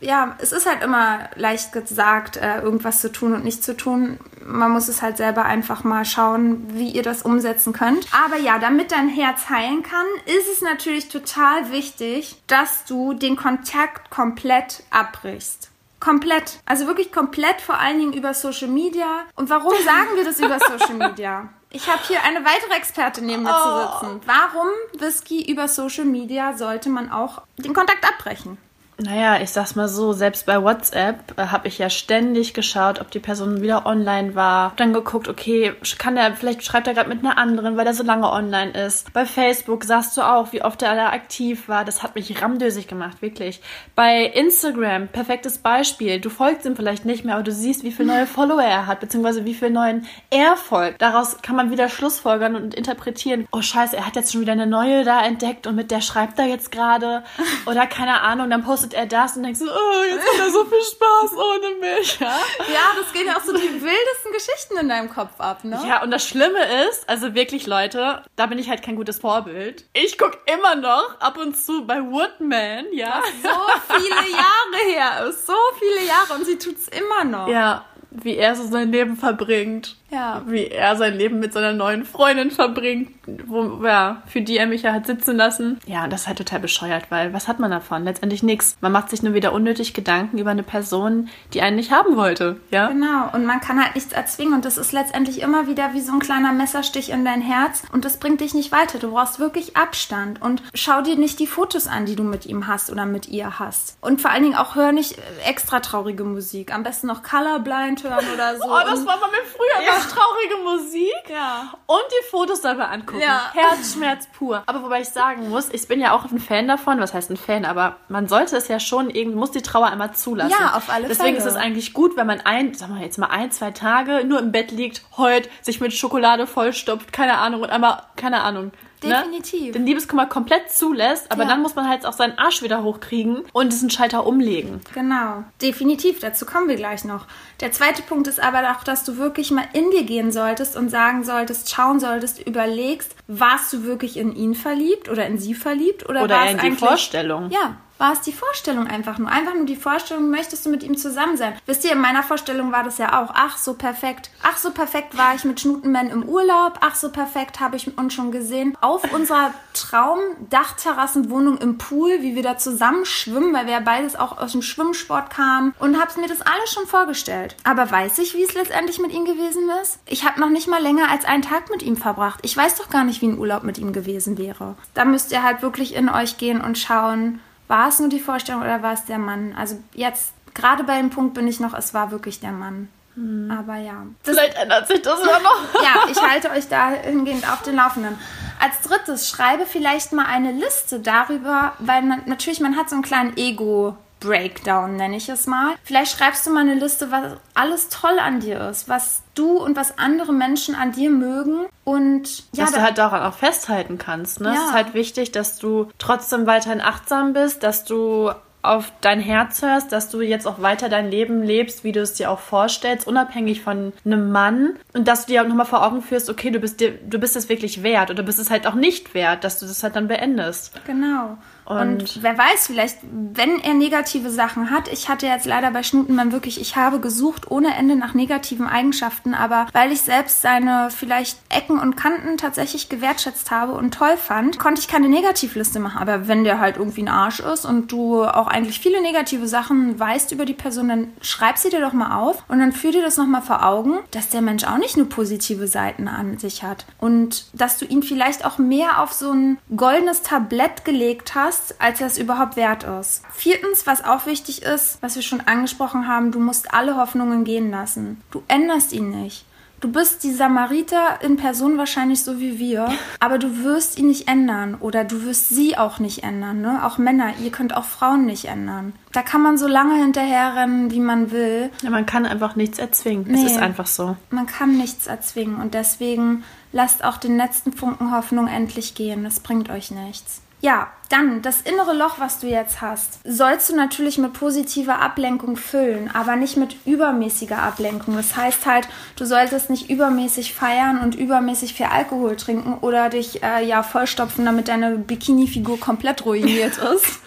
ja, es ist halt immer leicht gesagt, äh, irgendwas zu tun und nicht zu tun. Man muss es halt selber einfach mal schauen, wie ihr das umsetzen könnt. Aber ja, damit dein Herz heilen kann, ist es natürlich total wichtig, dass du den Kontakt komplett abbrichst. Komplett. Also wirklich komplett, vor allen Dingen über Social Media. Und warum sagen wir das über Social Media? Ich habe hier eine weitere Expertin neben mir oh. zu sitzen. Warum Whisky über Social Media sollte man auch den Kontakt abbrechen? Naja, ich sag's mal so, selbst bei WhatsApp äh, habe ich ja ständig geschaut, ob die Person wieder online war. Dann geguckt, okay, kann der, vielleicht schreibt er gerade mit einer anderen, weil er so lange online ist. Bei Facebook sahst du auch, wie oft er da aktiv war. Das hat mich ramdösig gemacht, wirklich. Bei Instagram, perfektes Beispiel. Du folgst ihm vielleicht nicht mehr, aber du siehst, wie viele neue Follower er hat, beziehungsweise wie viele neuen er folgt. Daraus kann man wieder Schlussfolgern und interpretieren. Oh scheiße, er hat jetzt schon wieder eine neue da entdeckt und mit der schreibt er jetzt gerade. Oder keine Ahnung, dann postet postet er das und denkst so, oh, jetzt hat er so viel Spaß ohne mich. Ja, ja das gehen ja auch so die wildesten Geschichten in deinem Kopf ab, ne? Ja, und das Schlimme ist, also wirklich, Leute, da bin ich halt kein gutes Vorbild. Ich guck immer noch ab und zu bei Woodman, ja. Was so viele Jahre her ist. So viele Jahre und sie tut's immer noch. Ja, wie er so sein Leben verbringt. Ja. Wie er sein Leben mit seiner neuen Freundin verbringt, wo, ja, für die er mich ja hat sitzen lassen. Ja, das ist halt total bescheuert, weil was hat man davon? Letztendlich nichts. Man macht sich nur wieder unnötig Gedanken über eine Person, die einen nicht haben wollte, ja? Genau. Und man kann halt nichts erzwingen und das ist letztendlich immer wieder wie so ein kleiner Messerstich in dein Herz und das bringt dich nicht weiter. Du brauchst wirklich Abstand und schau dir nicht die Fotos an, die du mit ihm hast oder mit ihr hast. Und vor allen Dingen auch hör nicht extra traurige Musik. Am besten noch Colorblind hören oder so. oh, das war bei mir früher ja traurige Musik ja. und die Fotos dabei angucken. Ja. Herzschmerz pur. Aber wobei ich sagen muss, ich bin ja auch ein Fan davon. Was heißt ein Fan? Aber man sollte es ja schon irgendwie, muss die Trauer einmal zulassen. Ja, auf alle Deswegen Fälle. ist es eigentlich gut, wenn man ein, sagen wir jetzt mal ein, zwei Tage nur im Bett liegt, heult, sich mit Schokolade vollstopft, keine Ahnung, und einmal, keine Ahnung? Definitiv. Ne? Den Liebeskummer komplett zulässt, aber ja. dann muss man halt auch seinen Arsch wieder hochkriegen und diesen Schalter umlegen. Genau. Definitiv. Dazu kommen wir gleich noch. Der zweite Punkt ist aber auch, dass du wirklich mal in dir gehen solltest und sagen solltest, schauen solltest, überlegst, warst du wirklich in ihn verliebt oder in sie verliebt oder, oder war in es die Vorstellung. Ja, war es die Vorstellung einfach nur. Einfach nur die Vorstellung, möchtest du mit ihm zusammen sein. Wisst ihr, in meiner Vorstellung war das ja auch. Ach, so perfekt. Ach, so perfekt war ich mit Schnutenmann im Urlaub. Ach, so perfekt habe ich uns schon gesehen. Auf unserer Traum-Dachterrassenwohnung im Pool, wie wir da zusammen schwimmen, weil wir ja beides auch aus dem Schwimmsport kamen. Und hab's mir das alles schon vorgestellt. Aber weiß ich, wie es letztendlich mit ihm gewesen ist? Ich habe noch nicht mal länger als einen Tag mit ihm verbracht. Ich weiß doch gar nicht, wie ein Urlaub mit ihm gewesen wäre. Da müsst ihr halt wirklich in euch gehen und schauen, war es nur die Vorstellung oder war es der Mann? Also jetzt, gerade bei dem Punkt bin ich noch, es war wirklich der Mann. Hm. Aber ja. Vielleicht ändert sich das ja noch. ja, ich halte euch dahingehend auf den Laufenden. Als drittes, schreibe vielleicht mal eine Liste darüber, weil man, natürlich, man hat so einen kleinen Ego- Breakdown, nenne ich es mal. Vielleicht schreibst du mal eine Liste, was alles toll an dir ist, was du und was andere Menschen an dir mögen und ja, dass du halt daran auch festhalten kannst. Ne? Ja. Es ist halt wichtig, dass du trotzdem weiterhin achtsam bist, dass du auf dein Herz hörst, dass du jetzt auch weiter dein Leben lebst, wie du es dir auch vorstellst, unabhängig von einem Mann und dass du dir auch nochmal vor Augen führst, okay, du bist dir, du bist es wirklich wert oder du bist es halt auch nicht wert, dass du das halt dann beendest. Genau. Und, und wer weiß, vielleicht, wenn er negative Sachen hat, ich hatte jetzt leider bei Schnutenmann wirklich, ich habe gesucht ohne Ende nach negativen Eigenschaften, aber weil ich selbst seine vielleicht Ecken und Kanten tatsächlich gewertschätzt habe und toll fand, konnte ich keine Negativliste machen. Aber wenn der halt irgendwie ein Arsch ist und du auch eigentlich viele negative Sachen weißt über die Person, dann schreib sie dir doch mal auf und dann führ dir das nochmal vor Augen, dass der Mensch auch nicht nur positive Seiten an sich hat und dass du ihn vielleicht auch mehr auf so ein goldenes Tablett gelegt hast, als er es überhaupt wert ist. Viertens, was auch wichtig ist, was wir schon angesprochen haben, du musst alle Hoffnungen gehen lassen. Du änderst ihn nicht. Du bist die Samariter in Person wahrscheinlich so wie wir, aber du wirst ihn nicht ändern oder du wirst sie auch nicht ändern. Ne? Auch Männer, ihr könnt auch Frauen nicht ändern. Da kann man so lange hinterherrennen, wie man will. Ja, man kann einfach nichts erzwingen. Nee, es ist einfach so. Man kann nichts erzwingen und deswegen lasst auch den letzten Funken Hoffnung endlich gehen. Das bringt euch nichts. Ja, dann das innere Loch, was du jetzt hast, sollst du natürlich mit positiver Ablenkung füllen, aber nicht mit übermäßiger Ablenkung. Das heißt halt, du solltest nicht übermäßig feiern und übermäßig viel Alkohol trinken oder dich äh, ja vollstopfen, damit deine Bikini-Figur komplett ruiniert ist.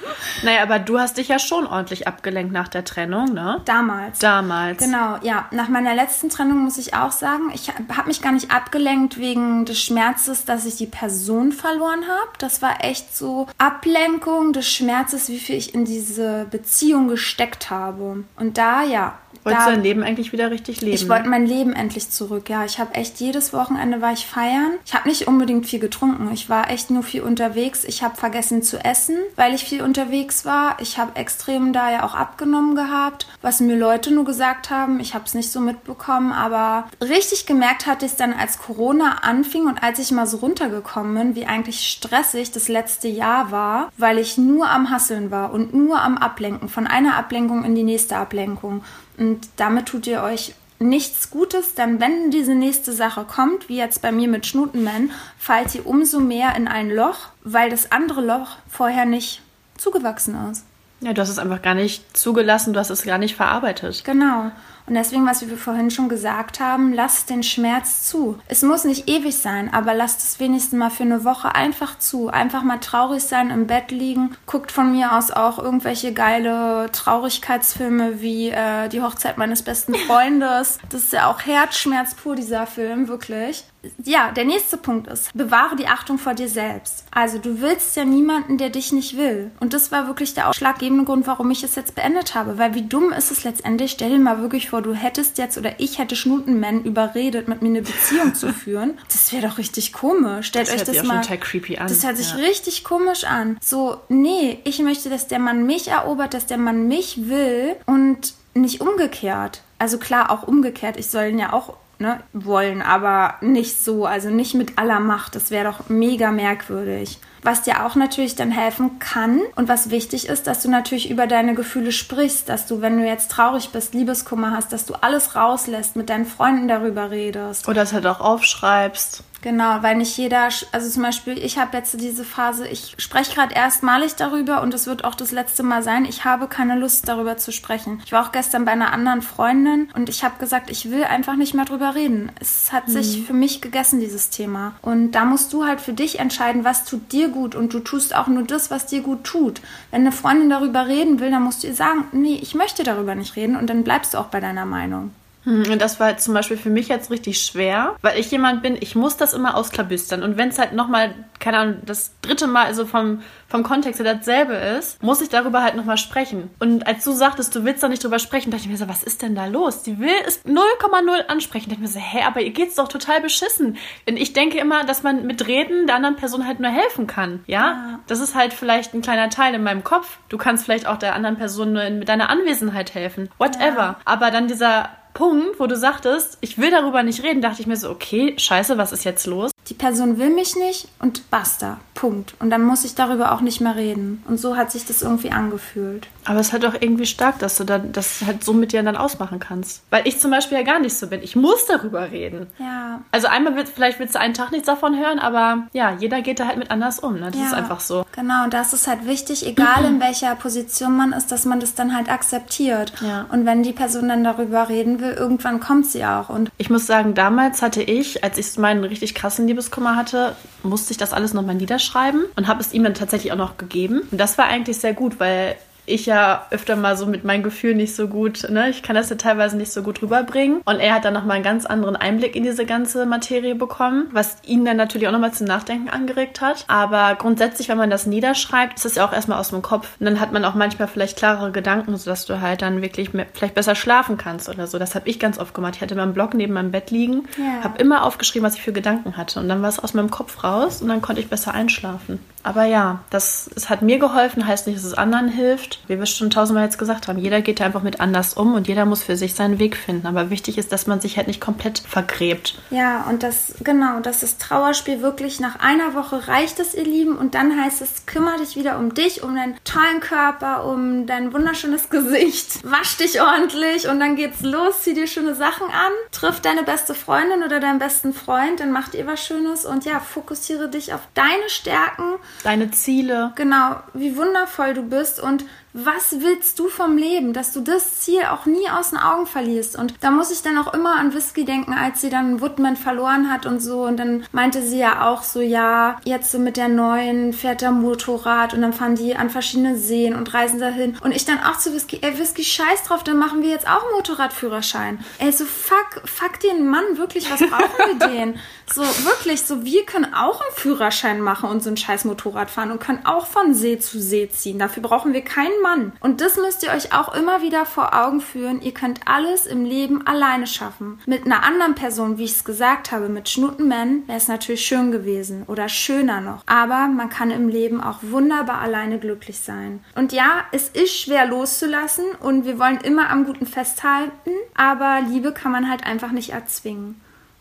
naja, aber du hast dich ja schon ordentlich abgelenkt nach der Trennung, ne? Damals. Damals. Genau, ja. Nach meiner letzten Trennung muss ich auch sagen, ich habe mich gar nicht abgelenkt wegen des Schmerzes, dass ich die Person verloren habe. Das war echt so Ablenkung des Schmerzes, wie viel ich in diese Beziehung gesteckt habe. Und da, ja, Wolltest du dein Leben eigentlich wieder richtig leben? Ich wollte mein Leben endlich zurück, ja. Ich habe echt jedes Wochenende war ich feiern. Ich habe nicht unbedingt viel getrunken. Ich war echt nur viel unterwegs. Ich habe vergessen zu essen, weil ich viel unterwegs war. Ich habe extrem da ja auch abgenommen gehabt, was mir Leute nur gesagt haben. Ich habe es nicht so mitbekommen, aber richtig gemerkt hatte ich es dann, als Corona anfing und als ich mal so runtergekommen bin, wie eigentlich stressig das letzte Jahr war, weil ich nur am Hasseln war und nur am Ablenken, von einer Ablenkung in die nächste Ablenkung. Und damit tut ihr euch nichts Gutes, denn wenn diese nächste Sache kommt, wie jetzt bei mir mit Schnutenman, fallt ihr umso mehr in ein Loch, weil das andere Loch vorher nicht zugewachsen ist. Ja, du hast es einfach gar nicht zugelassen, du hast es gar nicht verarbeitet. Genau. Und deswegen, was wir vorhin schon gesagt haben, lasst den Schmerz zu. Es muss nicht ewig sein, aber lasst es wenigstens mal für eine Woche einfach zu. Einfach mal traurig sein, im Bett liegen. Guckt von mir aus auch irgendwelche geile Traurigkeitsfilme wie äh, Die Hochzeit meines besten Freundes. Das ist ja auch Herzschmerz pur, dieser Film, wirklich ja, der nächste Punkt ist, bewahre die Achtung vor dir selbst. Also du willst ja niemanden, der dich nicht will. Und das war wirklich der ausschlaggebende Grund, warum ich es jetzt beendet habe. Weil wie dumm ist es letztendlich? Stell dir mal wirklich vor, du hättest jetzt oder ich hätte Schnutenman überredet, mit mir eine Beziehung zu führen. Das wäre doch richtig komisch. Stellt das euch das mal. Total creepy an. Das hört sich ja. richtig komisch an. So, nee, ich möchte, dass der Mann mich erobert, dass der Mann mich will und nicht umgekehrt. Also klar, auch umgekehrt. Ich soll ihn ja auch ne, wollen, aber nicht so, also nicht mit aller Macht. Das wäre doch mega merkwürdig. Was dir auch natürlich dann helfen kann und was wichtig ist, dass du natürlich über deine Gefühle sprichst, dass du, wenn du jetzt traurig bist, Liebeskummer hast, dass du alles rauslässt, mit deinen Freunden darüber redest. Oder es halt auch aufschreibst. Genau, weil nicht jeder, also zum Beispiel, ich habe jetzt diese Phase, ich spreche gerade erstmalig darüber und es wird auch das letzte Mal sein. Ich habe keine Lust darüber zu sprechen. Ich war auch gestern bei einer anderen Freundin und ich habe gesagt, ich will einfach nicht mehr drüber reden. Es hat mhm. sich für mich gegessen, dieses Thema. Und da musst du halt für dich entscheiden, was tut dir gut und du tust auch nur das, was dir gut tut. Wenn eine Freundin darüber reden will, dann musst du ihr sagen, nee, ich möchte darüber nicht reden und dann bleibst du auch bei deiner Meinung. Hm, und das war zum Beispiel für mich jetzt richtig schwer, weil ich jemand bin, ich muss das immer ausklabüstern. Und wenn es halt nochmal, keine Ahnung, das dritte Mal, also vom, vom Kontext her dasselbe ist, muss ich darüber halt nochmal sprechen. Und als du sagtest, du willst da nicht drüber sprechen, dachte ich mir so, was ist denn da los? Die will es 0,0 ansprechen. Da dachte ich mir so, hä, aber ihr geht's doch total beschissen. Und ich denke immer, dass man mit Reden der anderen Person halt nur helfen kann. Ja? ja. Das ist halt vielleicht ein kleiner Teil in meinem Kopf. Du kannst vielleicht auch der anderen Person nur mit deiner Anwesenheit helfen. Whatever. Ja. Aber dann dieser Punkt, wo du sagtest, ich will darüber nicht reden, dachte ich mir so, okay, scheiße, was ist jetzt los? Die Person will mich nicht und basta. Punkt. Und dann muss ich darüber auch nicht mehr reden. Und so hat sich das irgendwie angefühlt. Aber es ist halt auch irgendwie stark, dass du dann das halt so mit dir dann ausmachen kannst. Weil ich zum Beispiel ja gar nicht so bin. Ich muss darüber reden. Ja. Also einmal wird, vielleicht willst du einen Tag nichts davon hören, aber ja, jeder geht da halt mit anders um. Ne? Das ja. ist einfach so. Genau, und das ist halt wichtig, egal in welcher Position man ist, dass man das dann halt akzeptiert. Ja. Und wenn die Person dann darüber reden will, irgendwann kommt sie auch. Und ich muss sagen, damals hatte ich, als ich meinen richtig krassen Liebeskummer hatte, musste ich das alles nochmal niederschreiben und habe es ihm dann tatsächlich auch noch gegeben. Und das war eigentlich sehr gut, weil ich ja öfter mal so mit meinen Gefühlen nicht so gut, ne, ich kann das ja teilweise nicht so gut rüberbringen. Und er hat dann nochmal einen ganz anderen Einblick in diese ganze Materie bekommen, was ihn dann natürlich auch nochmal zum Nachdenken angeregt hat. Aber grundsätzlich, wenn man das niederschreibt, ist das ja auch erstmal aus dem Kopf. Und dann hat man auch manchmal vielleicht klarere Gedanken, sodass du halt dann wirklich mehr, vielleicht besser schlafen kannst oder so. Das habe ich ganz oft gemacht. Ich hatte meinen Blog neben meinem Bett liegen, yeah. habe immer aufgeschrieben, was ich für Gedanken hatte. Und dann war es aus meinem Kopf raus und dann konnte ich besser einschlafen. Aber ja, das, es hat mir geholfen, heißt nicht, dass es anderen hilft. Wie wir schon tausendmal jetzt gesagt haben, jeder geht da einfach mit anders um und jeder muss für sich seinen Weg finden. Aber wichtig ist, dass man sich halt nicht komplett vergräbt. Ja, und das, genau, dass das Trauerspiel wirklich nach einer Woche reicht es, ihr Lieben. Und dann heißt es, kümmere dich wieder um dich, um deinen tollen Körper, um dein wunderschönes Gesicht. Wasch dich ordentlich und dann geht's los, zieh dir schöne Sachen an, triff deine beste Freundin oder deinen besten Freund, dann macht ihr was Schönes und ja, fokussiere dich auf deine Stärken Deine Ziele. Genau, wie wundervoll du bist und was willst du vom Leben, dass du das Ziel auch nie aus den Augen verlierst. Und da muss ich dann auch immer an Whisky denken, als sie dann Woodman verloren hat und so. Und dann meinte sie ja auch so, ja, jetzt so mit der neuen fährt der Motorrad und dann fahren die an verschiedene Seen und reisen dahin. Und ich dann auch zu Whisky, ey, Whisky, scheiß drauf, dann machen wir jetzt auch Motorradführerschein. Ey, so fuck, fuck den Mann, wirklich, was brauchen wir den? So, wirklich, so, wir können auch einen Führerschein machen und so ein scheiß Motorrad fahren und können auch von See zu See ziehen. Dafür brauchen wir keinen Mann. Und das müsst ihr euch auch immer wieder vor Augen führen. Ihr könnt alles im Leben alleine schaffen. Mit einer anderen Person, wie ich es gesagt habe, mit Schnuttenmann, wäre es natürlich schön gewesen oder schöner noch. Aber man kann im Leben auch wunderbar alleine glücklich sein. Und ja, es ist schwer loszulassen und wir wollen immer am Guten festhalten, aber Liebe kann man halt einfach nicht erzwingen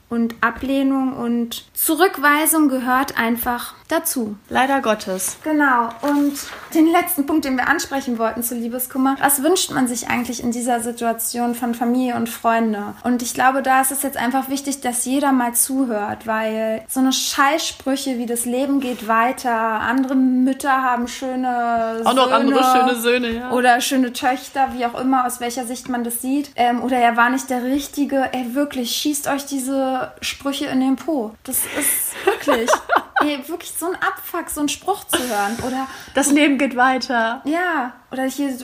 und Ablehnung und Zurückweisung gehört einfach dazu. Leider Gottes. Genau. Und den letzten Punkt, den wir ansprechen wollten zu Liebeskummer. Was wünscht man sich eigentlich in dieser Situation von Familie und Freunde? Und ich glaube, da ist es jetzt einfach wichtig, dass jeder mal zuhört, weil so eine Scheißsprüche wie das Leben geht weiter, andere Mütter haben schöne Auch Söhne. noch andere schöne Söhne, ja. Oder schöne Töchter, wie auch immer, aus welcher Sicht man das sieht. Ähm, oder er war nicht der Richtige. Ey, wirklich, schießt euch diese Sprüche in den Po. Das ist wirklich. ey, wirklich so ein Abfuck, so einen Spruch zu hören. Oder. Das Leben geht weiter. Ja. Oder hier,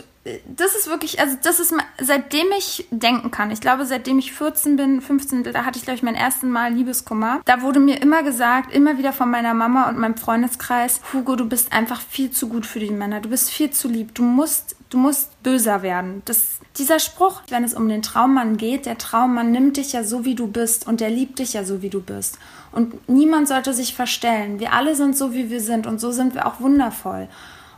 das ist wirklich, also das ist seitdem ich denken kann. Ich glaube, seitdem ich 14 bin, 15, da hatte ich glaube ich mein erstes Mal Liebeskummer. Da wurde mir immer gesagt, immer wieder von meiner Mama und meinem Freundeskreis, Hugo, du bist einfach viel zu gut für die Männer. Du bist viel zu lieb. Du musst, du musst böser werden. Das, dieser Spruch, wenn es um den Traummann geht, der Traummann nimmt dich ja so wie du bist und der liebt dich ja so wie du bist. Und niemand sollte sich verstellen. Wir alle sind so wie wir sind und so sind wir auch wundervoll.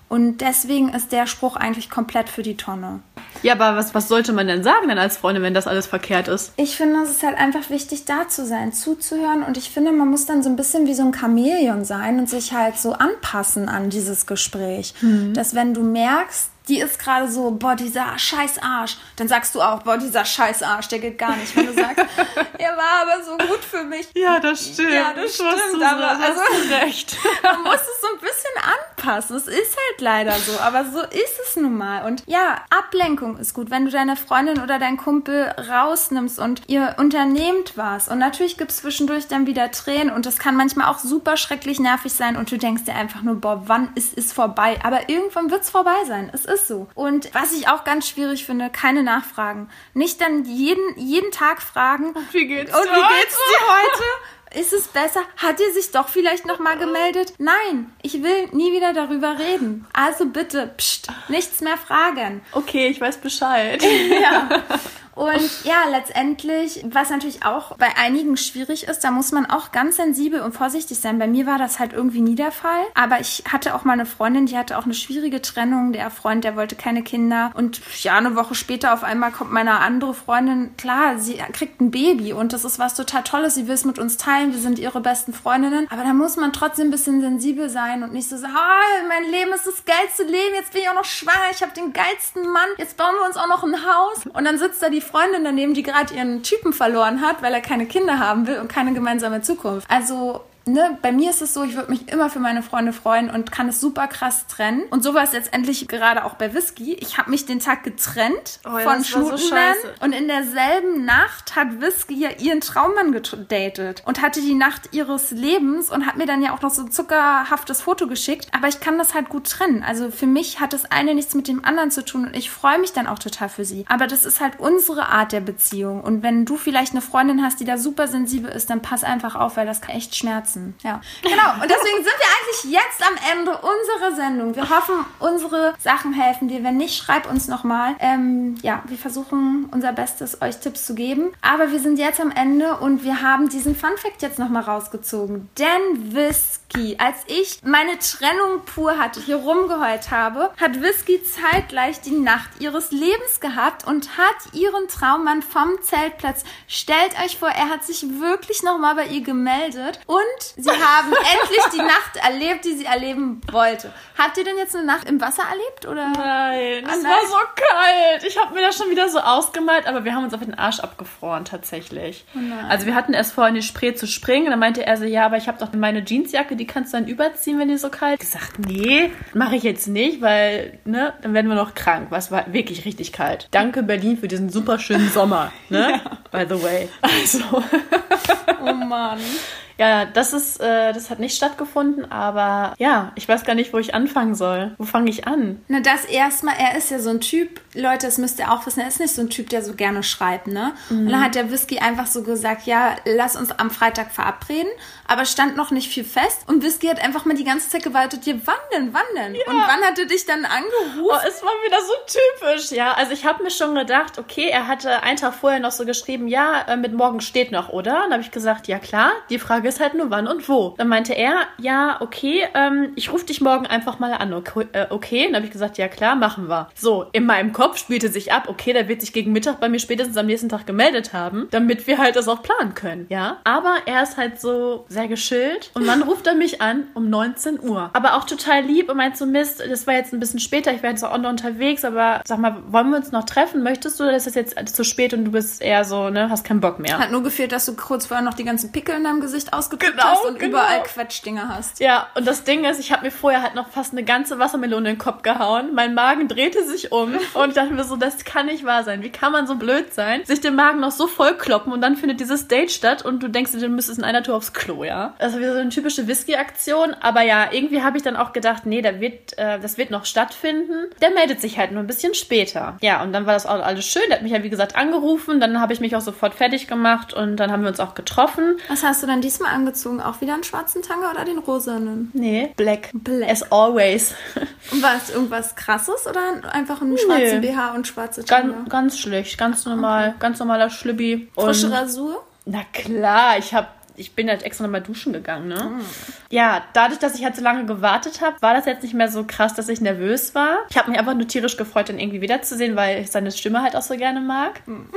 Und deswegen ist der Spruch eigentlich komplett für die Tonne. Ja, aber was, was sollte man denn sagen denn als Freundin, wenn das alles verkehrt ist? Ich finde, es ist halt einfach wichtig, da zu sein, zuzuhören. Und ich finde, man muss dann so ein bisschen wie so ein Chamäleon sein und sich halt so anpassen an dieses Gespräch. Mhm. Dass wenn du merkst, die ist gerade so, boah, dieser scheiß Arsch. Dann sagst du auch, boah, dieser scheiß Arsch, der geht gar nicht. Wenn du sagst, er war aber so gut für mich. Ja, das stimmt. Ja, das stimmt. aber also, recht. man muss es so ein bisschen anpassen. Es ist halt leider so, aber so ist es nun mal. Und ja, Ablenkung ist gut. Wenn du deine Freundin oder deinen Kumpel rausnimmst und ihr unternehmt was. Und natürlich gibt es zwischendurch dann wieder Tränen und das kann manchmal auch super schrecklich nervig sein und du denkst dir einfach nur, boah, wann ist es vorbei? Aber irgendwann wird es vorbei sein. Es ist ist so. Und was ich auch ganz schwierig finde, keine Nachfragen. Nicht dann jeden, jeden Tag fragen. Und wie geht's dir, und wie geht's dir heute? Ist es besser? Hat ihr sich doch vielleicht nochmal gemeldet? Nein, ich will nie wieder darüber reden. Also bitte, pst, nichts mehr fragen. Okay, ich weiß Bescheid. ja. Und ja, letztendlich, was natürlich auch bei einigen schwierig ist, da muss man auch ganz sensibel und vorsichtig sein. Bei mir war das halt irgendwie nie der Fall. Aber ich hatte auch mal eine Freundin, die hatte auch eine schwierige Trennung. Der Freund, der wollte keine Kinder. Und ja, eine Woche später auf einmal kommt meine andere Freundin, klar, sie kriegt ein Baby und das ist was total Tolles. Sie will es mit uns teilen. Wir sind ihre besten Freundinnen. Aber da muss man trotzdem ein bisschen sensibel sein und nicht so sagen, oh, mein Leben ist das geilste Leben. Jetzt bin ich auch noch schwanger. Ich habe den geilsten Mann. Jetzt bauen wir uns auch noch ein Haus. Und dann sitzt da die Freundin daneben, die gerade ihren Typen verloren hat, weil er keine Kinder haben will und keine gemeinsame Zukunft. Also ne, bei mir ist es so, ich würde mich immer für meine Freunde freuen und kann es super krass trennen. Und so war es jetzt endlich gerade auch bei Whisky. Ich habe mich den Tag getrennt oh, ja, von Schmutenman so und in derselben Nacht hat Whisky ja ihren Traummann gedatet und hatte die Nacht ihres Lebens und hat mir dann ja auch noch so ein zuckerhaftes Foto geschickt. Aber ich kann das halt gut trennen. Also für mich hat das eine nichts mit dem anderen zu tun und ich freue mich dann auch total für sie. Aber das ist halt unsere Art der Beziehung. Und wenn du vielleicht eine Freundin hast, die da super sensibel ist, dann pass einfach auf, weil das kann echt schmerzen lassen. Ja, genau. Und deswegen sind wir eigentlich jetzt am Ende unserer Sendung. Wir hoffen, unsere Sachen helfen dir. Wenn nicht, schreib uns nochmal. Ähm, ja, wir versuchen unser Bestes, euch Tipps zu geben. Aber wir sind jetzt am Ende und wir haben diesen Fun Fact jetzt nochmal rausgezogen. Denn Whisky, als ich meine Trennung pur hatte, hier rumgeheult habe, hat Whisky zeitgleich die Nacht ihres Lebens gehabt und hat ihren Traummann vom Zeltplatz. Stellt euch vor, er hat sich wirklich nochmal bei ihr gemeldet und Sie haben endlich die Nacht erlebt, die sie erleben wollte. Habt ihr denn jetzt eine Nacht im Wasser erlebt? Oder? Nein, ah, es war so kalt. Ich habe mir das schon wieder so ausgemalt, aber wir haben uns auf den Arsch abgefroren tatsächlich. Oh also wir hatten erst vor, in die Spree zu springen. Dann meinte er so, ja, aber ich habe doch meine Jeansjacke, die kannst du dann überziehen, wenn die so kalt gesagt, nee, mache ich jetzt nicht, weil, ne, dann werden wir noch krank. Was war wirklich richtig kalt. Danke Berlin für diesen super schönen Sommer, ne? Ja. By the way. Also. oh Mann. Ja, das ist, äh, das hat nicht stattgefunden, aber ja, ich weiß gar nicht, wo ich anfangen soll. Wo fange ich an? Na, das erstmal, er ist ja so ein Typ, Leute, das müsst ihr auch wissen, er ist nicht so ein Typ, der so gerne schreibt, ne? Mhm. Und dann hat der Whisky einfach so gesagt, ja, lass uns am Freitag verabreden, aber stand noch nicht viel fest. Und Whisky hat einfach mal die ganze Zeit gewartet, ja, wann denn, wann denn? Ja. Und wann hat er dich dann angerufen? Oh, es war wieder so typisch, ja. Also ich habe mir schon gedacht, okay, er hatte einen Tag vorher noch so geschrieben, ja, äh, mit morgen steht noch, oder? Und dann habe ich gesagt, ja klar, die Frage Frage ist halt nur wann und wo. Dann meinte er, ja, okay, ähm, ich rufe dich morgen einfach mal an. Okay, äh, okay. dann habe ich gesagt, ja klar, machen wir. So, in meinem Kopf spielte sich ab, okay, der wird sich gegen Mittag bei mir spätestens am nächsten Tag gemeldet haben, damit wir halt das auch planen können, ja. Aber er ist halt so sehr geschillt und dann ruft er mich an um 19 Uhr. Aber auch total lieb und meint so, Mist, das war jetzt ein bisschen später, ich wäre jetzt auch noch unterwegs, aber sag mal, wollen wir uns noch treffen? Möchtest du, oder ist das jetzt zu spät und du bist eher so, ne, hast keinen Bock mehr? Hat nur gefehlt, dass du kurz vorher noch die ganzen Pickel in deinem Gesicht ausgedrückt genau, hast und genau. überall Quetschdinger hast. Ja, und das Ding ist, ich habe mir vorher halt noch fast eine ganze Wassermelone in den Kopf gehauen. Mein Magen drehte sich um und ich dachte mir so, das kann nicht wahr sein. Wie kann man so blöd sein, sich den Magen noch so voll kloppen und dann findet dieses Date statt und du denkst, du müsstest in einer Tour aufs Klo, ja? Das war wieder so eine typische Whisky-Aktion, aber ja, irgendwie habe ich dann auch gedacht, nee, da wird, äh, das wird noch stattfinden. Der meldet sich halt nur ein bisschen später. Ja, und dann war das auch alles schön. Der hat mich ja, wie gesagt, angerufen. Dann habe ich mich auch sofort fertig gemacht und dann haben wir uns auch getroffen. Was hast du dann diesmal angezogen? angezogen? Auch wieder einen schwarzen Tanga oder den rosanen? Nee, black. Black. As always. Und war es irgendwas krasses oder einfach ein schwarzer nee. BH und schwarze Tanga? Ganz, ganz schlecht, ganz normal, okay. ganz normaler Schlübbi. Frische Rasur? Na klar, ich habe ich bin halt extra nochmal duschen gegangen, ne? Mm. Ja, dadurch, dass ich halt so lange gewartet habe, war das jetzt nicht mehr so krass, dass ich nervös war. Ich habe mich einfach nur tierisch gefreut, ihn irgendwie wiederzusehen, weil ich seine Stimme halt auch so gerne mag. Mm.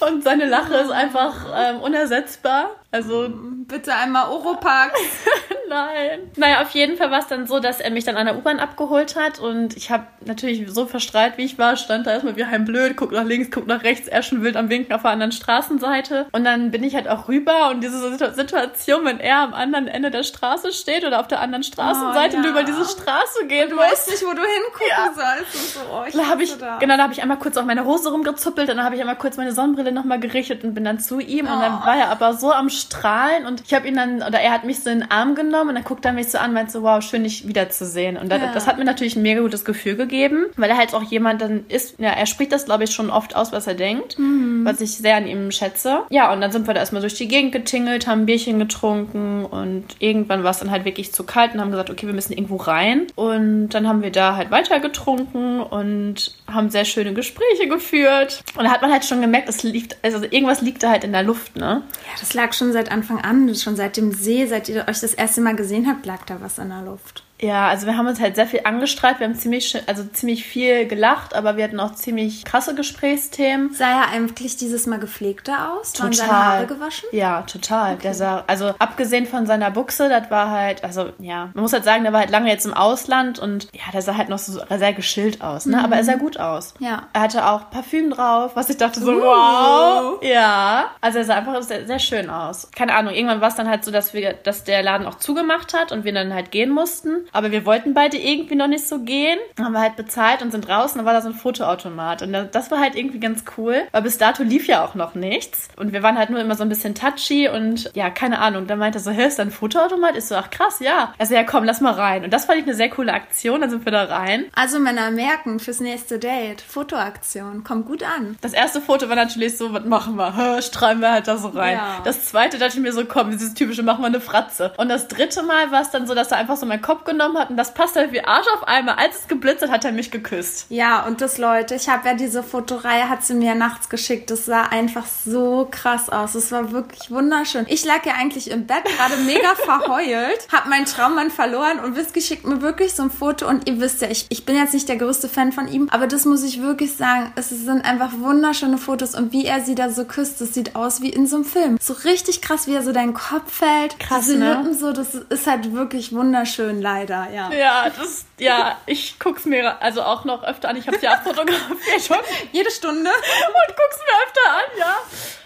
Und seine Lache ist einfach ähm, unersetzbar. Also bitte einmal Oropax. Nein. Naja, auf jeden Fall war es dann so, dass er mich dann an der U-Bahn abgeholt hat und ich habe natürlich so verstrahlt, wie ich war, stand da erstmal wie ein Blöd, guck nach links, guck nach rechts, er schon wild am Winken auf der anderen Straßenseite. Und dann bin ich halt auch rüber und diese Situation, wenn er am anderen Ende der Straße steht oder auf der anderen Straßenseite oh, ja. und du über diese Straße gehen Du weißt nicht, wo du hingucken ja. sollst. Und so, oh, ich da hab ich, da. Genau, da habe ich einmal kurz auf meine Hose rumgezuppelt, dann habe ich einmal kurz meine Sonnenbrille nochmal gerichtet und bin dann zu ihm oh. und dann war er aber so am Strahlen und ich habe ihn dann, oder er hat mich so in den Arm genommen und dann guckt er mich so an und meint so, wow, schön dich wiederzusehen. Und das, ja. das hat mir natürlich ein mega gutes Gefühl gegeben, weil er halt auch jemand dann ist, ja, er spricht das glaube ich schon oft aus, was er denkt, mhm. was ich sehr an ihm schätze. Ja, und dann sind wir da erstmal durch die Gegend getingelt, haben ein Bierchen getrunken und irgendwann war es dann halt wirklich zu kalt und haben gesagt, okay, wir müssen irgendwo rein. Und dann haben wir da halt weiter getrunken und haben sehr schöne Gespräche geführt. Und da hat man halt schon gemerkt, es liegt, also irgendwas liegt da halt in der Luft, ne? Ja, das lag schon seit Anfang an, schon seit dem See, seit ihr euch das erste Mal gesehen habt, lag da was in der Luft. Ja, also wir haben uns halt sehr viel angestrahlt. Wir haben ziemlich, also ziemlich viel gelacht, aber wir hatten auch ziemlich krasse Gesprächsthemen. Sah er eigentlich dieses Mal gepflegter aus? Total. Waren seine Haare gewaschen? Ja, total. Okay. Der sah, also abgesehen von seiner Buchse, das war halt, also ja, man muss halt sagen, der war halt lange jetzt im Ausland und ja, der sah halt noch so sehr geschillt aus, ne? Mhm. Aber er sah gut aus. Ja. Er hatte auch Parfüm drauf, was ich dachte so, uh. wow. Ja. Also er sah einfach sehr, sehr schön aus. Keine Ahnung, irgendwann war es dann halt so, dass wir, dass der Laden auch zugemacht hat und wir dann halt gehen mussten. Aber wir wollten beide irgendwie noch nicht so gehen. Dann haben wir halt bezahlt und sind draußen. Dann war da so ein Fotoautomat. Und das war halt irgendwie ganz cool. Weil bis dato lief ja auch noch nichts. Und wir waren halt nur immer so ein bisschen touchy und ja, keine Ahnung. Da meinte er so, hä, ist da ein Fotoautomat? Ist so, ach krass, ja. Also ja, komm, lass mal rein. Und das fand ich eine sehr coole Aktion. Dann sind wir da rein. Also Männer merken fürs nächste Date. Fotoaktion. Kommt gut an. Das erste Foto war natürlich so, was machen wir? Hä, strahlen wir halt da so rein. Ja. Das zweite dachte ich mir so, komm, dieses typische, machen wir eine Fratze. Und das dritte Mal war es dann so, dass er einfach so meinen Kopf genommen hat und das passt halt wie Arsch auf einmal. Als es geblitzt hat, hat er mich geküsst. Ja, und das, Leute, ich habe ja diese Fotoreihe, hat sie mir nachts geschickt. Das sah einfach so krass aus. Es war wirklich wunderschön. Ich lag ja eigentlich im Bett, gerade mega verheult, hab meinen Traummann verloren und Whisky schickt mir wirklich so ein Foto. Und ihr wisst ja, ich, ich bin jetzt nicht der größte Fan von ihm, aber das muss ich wirklich sagen. Es sind einfach wunderschöne Fotos und wie er sie da so küsst, das sieht aus wie in so einem Film. So richtig krass, wie er so deinen Kopf hält. Krass, Diese ne? Lippen so, das ist halt wirklich wunderschön, leider, ja. Ja, das, ja, ich guck's mir also auch noch öfter an. Ich habe ja fotografiert schon. Jede Stunde. Und guck's mir öfter an, ja.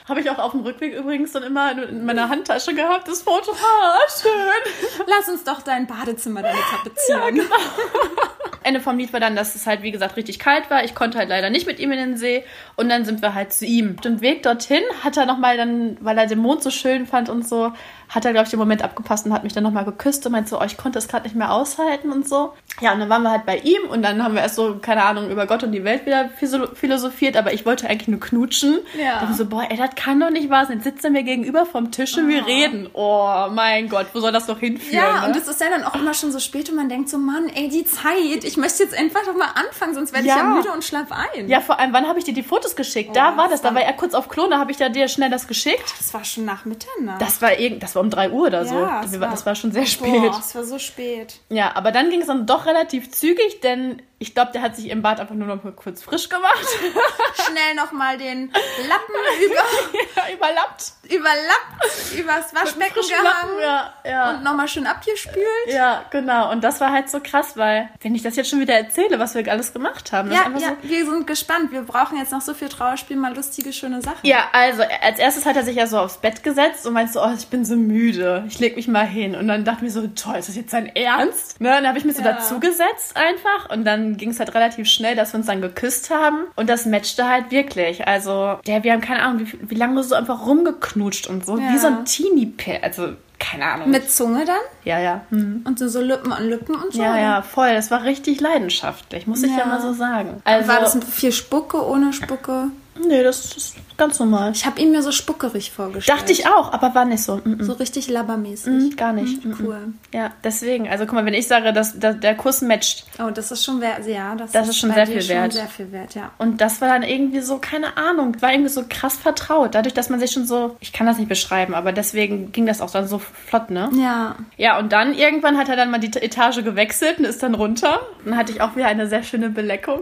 Habe ich auch auf dem Rückweg übrigens dann immer in meiner Handtasche gehabt, das Foto. Ah, schön. Lass uns doch dein Badezimmer damit tapezieren. Ja, genau. Ende vom Lied war dann, dass es halt, wie gesagt, richtig kalt war. Ich konnte halt leider nicht mit ihm in den See. Und dann sind wir halt zu ihm. Auf dem Weg dorthin hat er nochmal dann, weil er den Mond so schön fand und so, hat er, glaube ich, den Moment abgepasst und hat mich dann nochmal geküsst und meinte so, oh, ich konnte es gerade nicht mehr aushalten und so. Ja, und dann waren wir halt bei ihm und dann haben wir erst so, keine Ahnung, über Gott und die Welt wieder philosophiert, aber ich wollte eigentlich nur knutschen. Ja. Dann so, boah, ey, das kann doch nicht wahr sein. Jetzt sitzt er mir gegenüber vom Tisch und oh. wir reden. Oh mein Gott, wo soll das noch hinführen? Ja, ne? und es ist ja dann auch immer schon so spät und man denkt so, Mann, ey, die Zeit, ich möchte jetzt einfach doch mal anfangen, sonst werde ja. ich ja müde und schlaf ein. Ja, vor allem, wann habe ich dir die Fotos geschickt? Oh, da war das, da war er kurz auf Klo, da habe ich da dir schnell das geschickt. Das war schon nach Mitternacht. Das war irgend, das war um 3 Uhr oder so. Ja, das, war, das war schon sehr spät. Boah, es war so spät. Ja, aber dann ging es dann doch relativ zügig, denn ich glaube, der hat sich im Bad einfach nur noch mal kurz frisch gemacht. Schnell noch mal den Lappen über, ja, überlappt. Überlappt, übers Waschbecken gehangen ja, ja. und noch mal schön abgespült. Ja, genau. Und das war halt so krass, weil, wenn ich das jetzt schon wieder erzähle, was wir alles gemacht haben. Ja, ja so wir sind gespannt. Wir brauchen jetzt noch so viel Trauerspiel, mal lustige, schöne Sachen. Ja, also, als erstes hat er sich ja so aufs Bett gesetzt und meinte so, oh, ich bin so müde. Ich leg mich mal hin. Und dann dachte ich mir so, toll, ist das jetzt sein Ernst? Ne? Und dann habe ich mich so dazugesetzt einfach und dann ging es halt relativ schnell, dass wir uns dann geküsst haben. Und das matchte halt wirklich. Also, der, wir haben keine Ahnung, wie, wie lange so einfach rumgeknutscht und so. Ja. Wie so ein Teenie-Pair. Also, keine Ahnung. Mit Zunge dann? Ja, ja. Mhm. Und so, so Lippen an Lippen und so? Ja, ja, voll. Das war richtig leidenschaftlich, muss ich ja mal so sagen. Also, war das viel Spucke, ohne Spucke? Nee, das ist ganz normal. Ich habe ihn mir so spuckerig vorgestellt. Dachte ich auch, aber war nicht so. Mm -mm. So richtig labbermäßig. Mm, gar nicht. Mm, cool. Ja, deswegen. Also guck mal, wenn ich sage, dass, dass der Kurs matcht. Oh, das ist schon wert. Ja, das, das ist, ist schon sehr viel wert. sehr viel wert, ja. Und das war dann irgendwie so, keine Ahnung, war irgendwie so krass vertraut. Dadurch, dass man sich schon so, ich kann das nicht beschreiben, aber deswegen ging das auch dann so flott, ne? Ja. Ja, und dann irgendwann hat er dann mal die Etage gewechselt und ist dann runter. Dann hatte ich auch wieder eine sehr schöne Beleckung.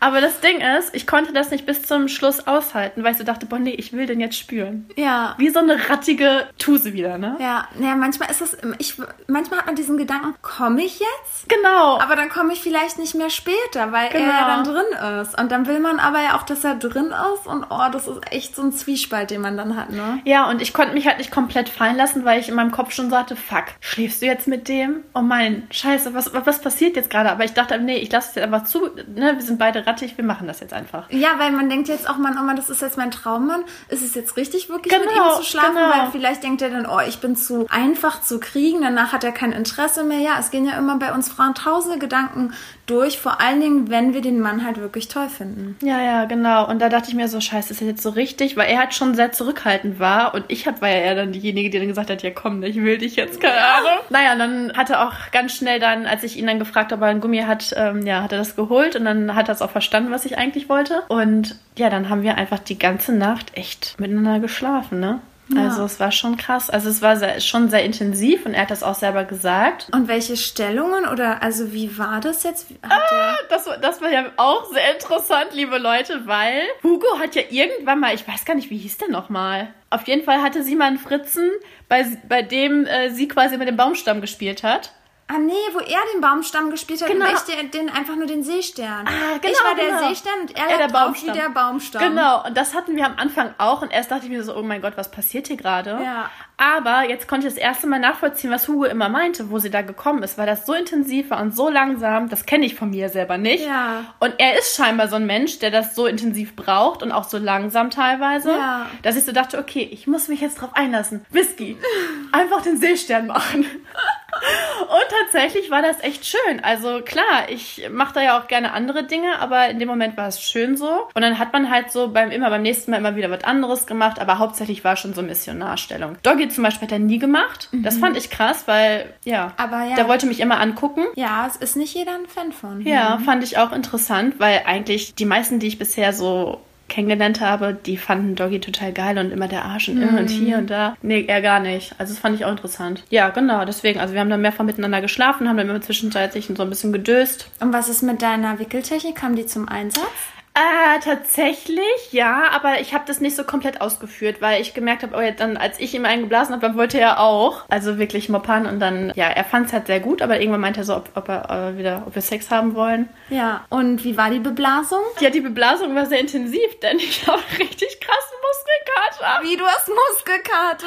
Aber das Ding ist, ich konnte das nicht bis zum Schluss aushalten, weil ich so dachte, boah, nee, ich will den jetzt spüren. Ja. Wie so eine rattige Tuse wieder, ne? Ja, ja manchmal ist es, ich, manchmal hat man diesen Gedanken, komme ich jetzt? Genau. Aber dann komme ich vielleicht nicht mehr später, weil genau. er ja dann drin ist. Und dann will man aber ja auch, dass er drin ist und oh, das ist echt so ein Zwiespalt, den man dann hat, ne? Ja, und ich konnte mich halt nicht komplett fallen lassen, weil ich in meinem Kopf schon sagte, fuck, schläfst du jetzt mit dem? Oh mein, scheiße, was, was passiert jetzt gerade? Aber ich dachte, nee, ich lasse es jetzt einfach zu, ne, wir sind beide rattig, wir machen das jetzt einfach. Ja, weil man denkt jetzt auch man, oh man, das ist jetzt mein Traummann. Ist es jetzt richtig, wirklich genau, mit ihm zu schlafen? Genau. Weil vielleicht denkt er dann, oh, ich bin zu einfach zu kriegen, danach hat er kein Interesse mehr. Ja, es gehen ja immer bei uns Frauen tausende Gedanken durch, vor allen Dingen, wenn wir den Mann halt wirklich toll finden. Ja, ja, genau. Und da dachte ich mir so, scheiße, ist das jetzt so richtig? Weil er halt schon sehr zurückhaltend war und ich war ja eher dann diejenige, die dann gesagt hat, ja komm, ich will dich jetzt, keine ja. Ahnung. Naja, und dann hat er auch ganz schnell dann, als ich ihn dann gefragt habe, ob er ein Gummi hat, ähm, ja, hat er das geholt und dann hat er es auch verstanden, was ich eigentlich wollte. Und ja, dann haben wir einfach die ganze Nacht echt miteinander geschlafen, ne? Ja. Also es war schon krass. Also es war sehr, schon sehr intensiv und er hat das auch selber gesagt. Und welche Stellungen oder also wie war das jetzt? Ah, das, das war ja auch sehr interessant, liebe Leute, weil Hugo hat ja irgendwann mal, ich weiß gar nicht, wie hieß der nochmal? Auf jeden Fall hatte sie mal einen Fritzen, bei, bei dem äh, sie quasi mit dem Baumstamm gespielt hat. Ah nee, wo er den Baumstamm gespielt hat genau. und ich den, den, einfach nur den Seestern. Ah, genau, ich war der genau. Seestern und er, er der Baumstamm. wie der Baumstamm. Genau, und das hatten wir am Anfang auch und erst dachte ich mir so, oh mein Gott, was passiert hier gerade? Ja. Aber jetzt konnte ich das erste Mal nachvollziehen, was Hugo immer meinte, wo sie da gekommen ist, weil das so intensiv war und so langsam, das kenne ich von mir selber nicht. Ja. Und er ist scheinbar so ein Mensch, der das so intensiv braucht und auch so langsam teilweise, ja. dass ich so dachte, okay, ich muss mich jetzt drauf einlassen. Whisky, einfach den Seestern machen. Und tatsächlich war das echt schön. Also klar, ich mache da ja auch gerne andere Dinge, aber in dem Moment war es schön so. Und dann hat man halt so beim immer beim nächsten Mal immer wieder was anderes gemacht, aber hauptsächlich war schon so Missionarstellung. Doggy zum Beispiel hat er nie gemacht. Mhm. Das fand ich krass, weil ja, aber ja, der wollte mich immer angucken. Ja, es ist nicht jeder ein Fan von. Ja, mhm. fand ich auch interessant, weil eigentlich die meisten, die ich bisher so kennengelernt habe, die fanden Doggy total geil und immer der Arsch und mhm. und hier und da. Nee, er gar nicht. Also das fand ich auch interessant. Ja, genau, deswegen. Also wir haben dann mehrfach miteinander geschlafen, haben dann immer zwischenzeitlich so ein bisschen gedöst. Und was ist mit deiner Wickeltechnik? Kam die zum Einsatz? Äh, tatsächlich, ja, aber ich habe das nicht so komplett ausgeführt, weil ich gemerkt habe, oh, jetzt dann, als ich ihm eingeblasen habe, dann wollte er auch. Also wirklich moppern und dann, ja, er fand es halt sehr gut, aber irgendwann meinte er so, ob, ob er äh, wieder, ob wir Sex haben wollen. Ja, und wie war die Beblasung? Ja, die Beblasung war sehr intensiv, denn ich habe richtig krassen Muskelkater. Wie, du hast Muskelkater?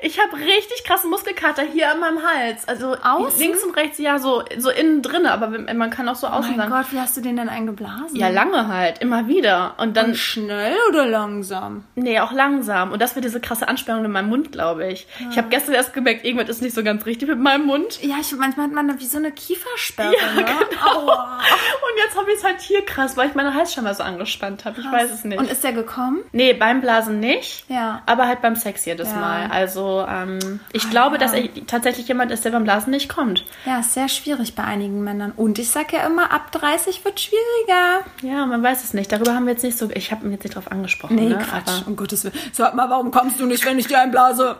Ich habe richtig krassen Muskelkater hier an meinem Hals. Also außen? links und rechts, ja, so, so innen drin, aber man kann auch so außen oh mein Gott, wie hast du den denn eingeblasen? Ja, lange halt immer wieder. Und dann. Und schnell oder langsam? Nee, auch langsam. Und das wird diese krasse Anspannung in meinem Mund, glaube ich. Ja. Ich habe gestern erst gemerkt, irgendwas ist nicht so ganz richtig mit meinem Mund. Ja, ich, manchmal hat man wie so eine Kiefersperre. Ja, ne? genau. Aua. Und jetzt habe ich es halt hier krass, weil ich meine Halsscheibe so angespannt habe. Ich weiß es nicht. Und ist der gekommen? Nee, beim Blasen nicht. Ja. Aber halt beim Sex jedes ja. Mal. Also, ähm, ich oh, glaube, ja. dass er tatsächlich jemand ist, der beim Blasen nicht kommt. Ja, ist sehr schwierig bei einigen Männern. Und ich sage ja immer, ab 30 wird schwieriger. Ja, man weiß es nicht. Darüber haben wir jetzt nicht so. Ich habe ihn jetzt nicht drauf angesprochen. Nee, ne? Quatsch. Aber um Gottes Willen. Sag mal, warum kommst du nicht, wenn ich dir einblase?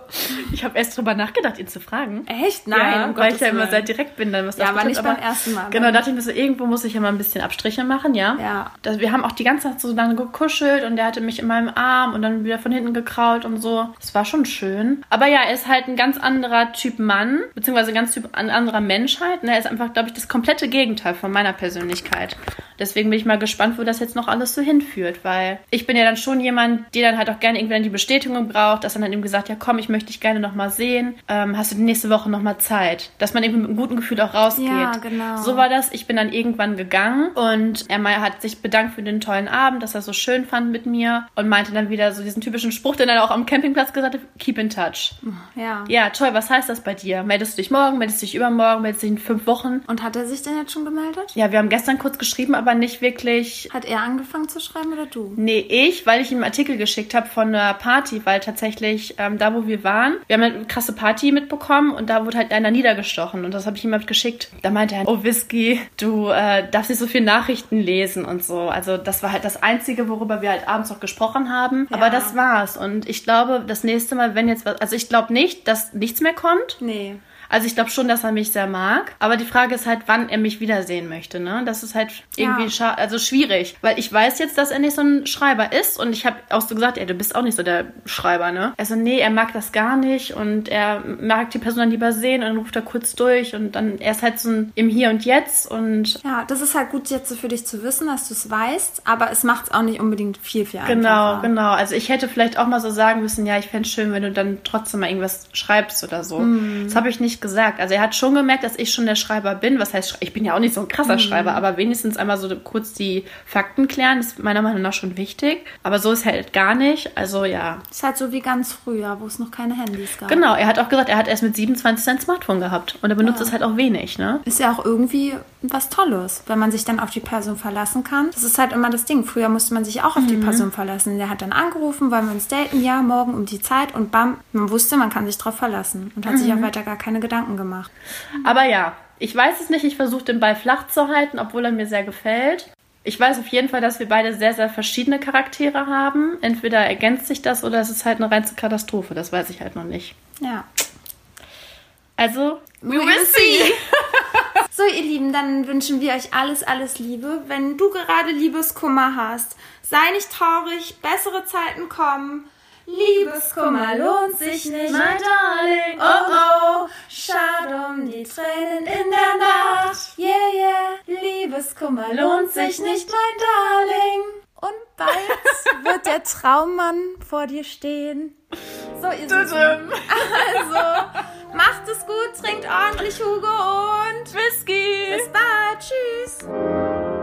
Ich habe erst drüber nachgedacht, ihn zu fragen. Echt? Nein. Ja, um weil Gottes ich ja immer sehr direkt bin, dann was Ja, aber nicht beim ersten Mal. Genau, dachte ich mir so, irgendwo muss ich ja mal ein bisschen Abstriche machen, ja. Ja. Das, wir haben auch die ganze Zeit so lange gekuschelt und der hatte mich in meinem Arm und dann wieder von hinten gekraut und so. Das war schon schön. Aber ja, er ist halt ein ganz anderer Typ Mann, beziehungsweise ein ganz typ, ein anderer Menschheit. Ne? Er ist einfach, glaube ich, das komplette Gegenteil von meiner Persönlichkeit. Deswegen bin ich mal gespannt, wo das jetzt noch alles so hinführt, weil ich bin ja dann schon jemand, der dann halt auch gerne irgendwann die Bestätigung braucht, dass dann halt ihm gesagt, ja komm, ich möchte dich gerne nochmal sehen, ähm, hast du die nächste Woche nochmal Zeit, dass man irgendwie mit einem guten Gefühl auch rausgeht. Ja, genau. So war das. Ich bin dann irgendwann gegangen und er hat sich bedankt für den tollen Abend, dass er so schön fand mit mir und meinte dann wieder so diesen typischen Spruch, den er auch am Campingplatz gesagt hat, keep in touch. Ja. Ja, toll, was heißt das bei dir? Meldest du dich morgen, meldest du dich übermorgen, meldest du dich in fünf Wochen? Und hat er sich denn jetzt schon gemeldet? Ja, wir haben gestern kurz geschrieben, aber nicht wirklich. Hat er angefangen zu schreiben oder du? Nee, ich, weil ich ihm einen Artikel geschickt habe von einer Party, weil tatsächlich ähm, da, wo wir waren, wir haben eine krasse Party mitbekommen und da wurde halt einer niedergestochen und das habe ich ihm halt geschickt. Da meinte er, oh Whisky, du äh, darfst nicht so viel Nachrichten lesen und so. Also das war halt das Einzige, worüber wir halt abends noch gesprochen haben. Ja. Aber das war's. Und ich glaube, das nächste Mal, wenn jetzt was, also ich glaube nicht, dass nichts mehr kommt. Nee. Also ich glaube schon, dass er mich sehr mag. Aber die Frage ist halt, wann er mich wiedersehen möchte. Ne? Das ist halt irgendwie ja. also schwierig. Weil ich weiß jetzt, dass er nicht so ein Schreiber ist. Und ich habe auch so gesagt, ey, du bist auch nicht so der Schreiber, ne? Also nee, er mag das gar nicht. Und er mag die Person dann lieber sehen. Und dann ruft er kurz durch. Und dann, er ist halt so ein im Hier und Jetzt. Und ja, das ist halt gut jetzt so für dich zu wissen, dass du es weißt. Aber es macht es auch nicht unbedingt viel, viel einfacher. Genau, genau. Also ich hätte vielleicht auch mal so sagen müssen, ja, ich fände es schön, wenn du dann trotzdem mal irgendwas schreibst oder so. Mhm. Das habe ich nicht nicht gesagt. Also er hat schon gemerkt, dass ich schon der Schreiber bin. Was heißt, ich bin ja auch nicht so ein krasser mhm. Schreiber, aber wenigstens einmal so kurz die Fakten klären, ist meiner Meinung nach schon wichtig. Aber so ist halt gar nicht. Also ja. Ist halt so wie ganz früher, wo es noch keine Handys gab. Genau, er hat auch gesagt, er hat erst mit 27 sein Smartphone gehabt und er benutzt ja. es halt auch wenig, ne? Ist ja auch irgendwie was Tolles, wenn man sich dann auf die Person verlassen kann. Das ist halt immer das Ding. Früher musste man sich auch auf mhm. die Person verlassen. Der hat dann angerufen, wollen wir uns daten? Ja, morgen um die Zeit und bam, man wusste, man kann sich drauf verlassen und hat mhm. sich auch weiter gar keine Gedanken gemacht. Aber ja, ich weiß es nicht. Ich versuche den Ball flach zu halten, obwohl er mir sehr gefällt. Ich weiß auf jeden Fall, dass wir beide sehr, sehr verschiedene Charaktere haben. Entweder ergänzt sich das oder es ist halt eine reine Katastrophe. Das weiß ich halt noch nicht. Ja. Also, we will see. so, ihr Lieben, dann wünschen wir euch alles, alles Liebe. Wenn du gerade Liebeskummer hast, sei nicht traurig, bessere Zeiten kommen. Liebeskummer lohnt sich nicht, mein Darling. Oh oh, schad um die Tränen in der Nacht. Yeah, yeah, Liebeskummer lohnt sich nicht, mein Darling. Und bald wird der Traummann vor dir stehen. So ihr es. Also, macht es gut, trinkt ordentlich Hugo und Whisky. Bis bald, tschüss.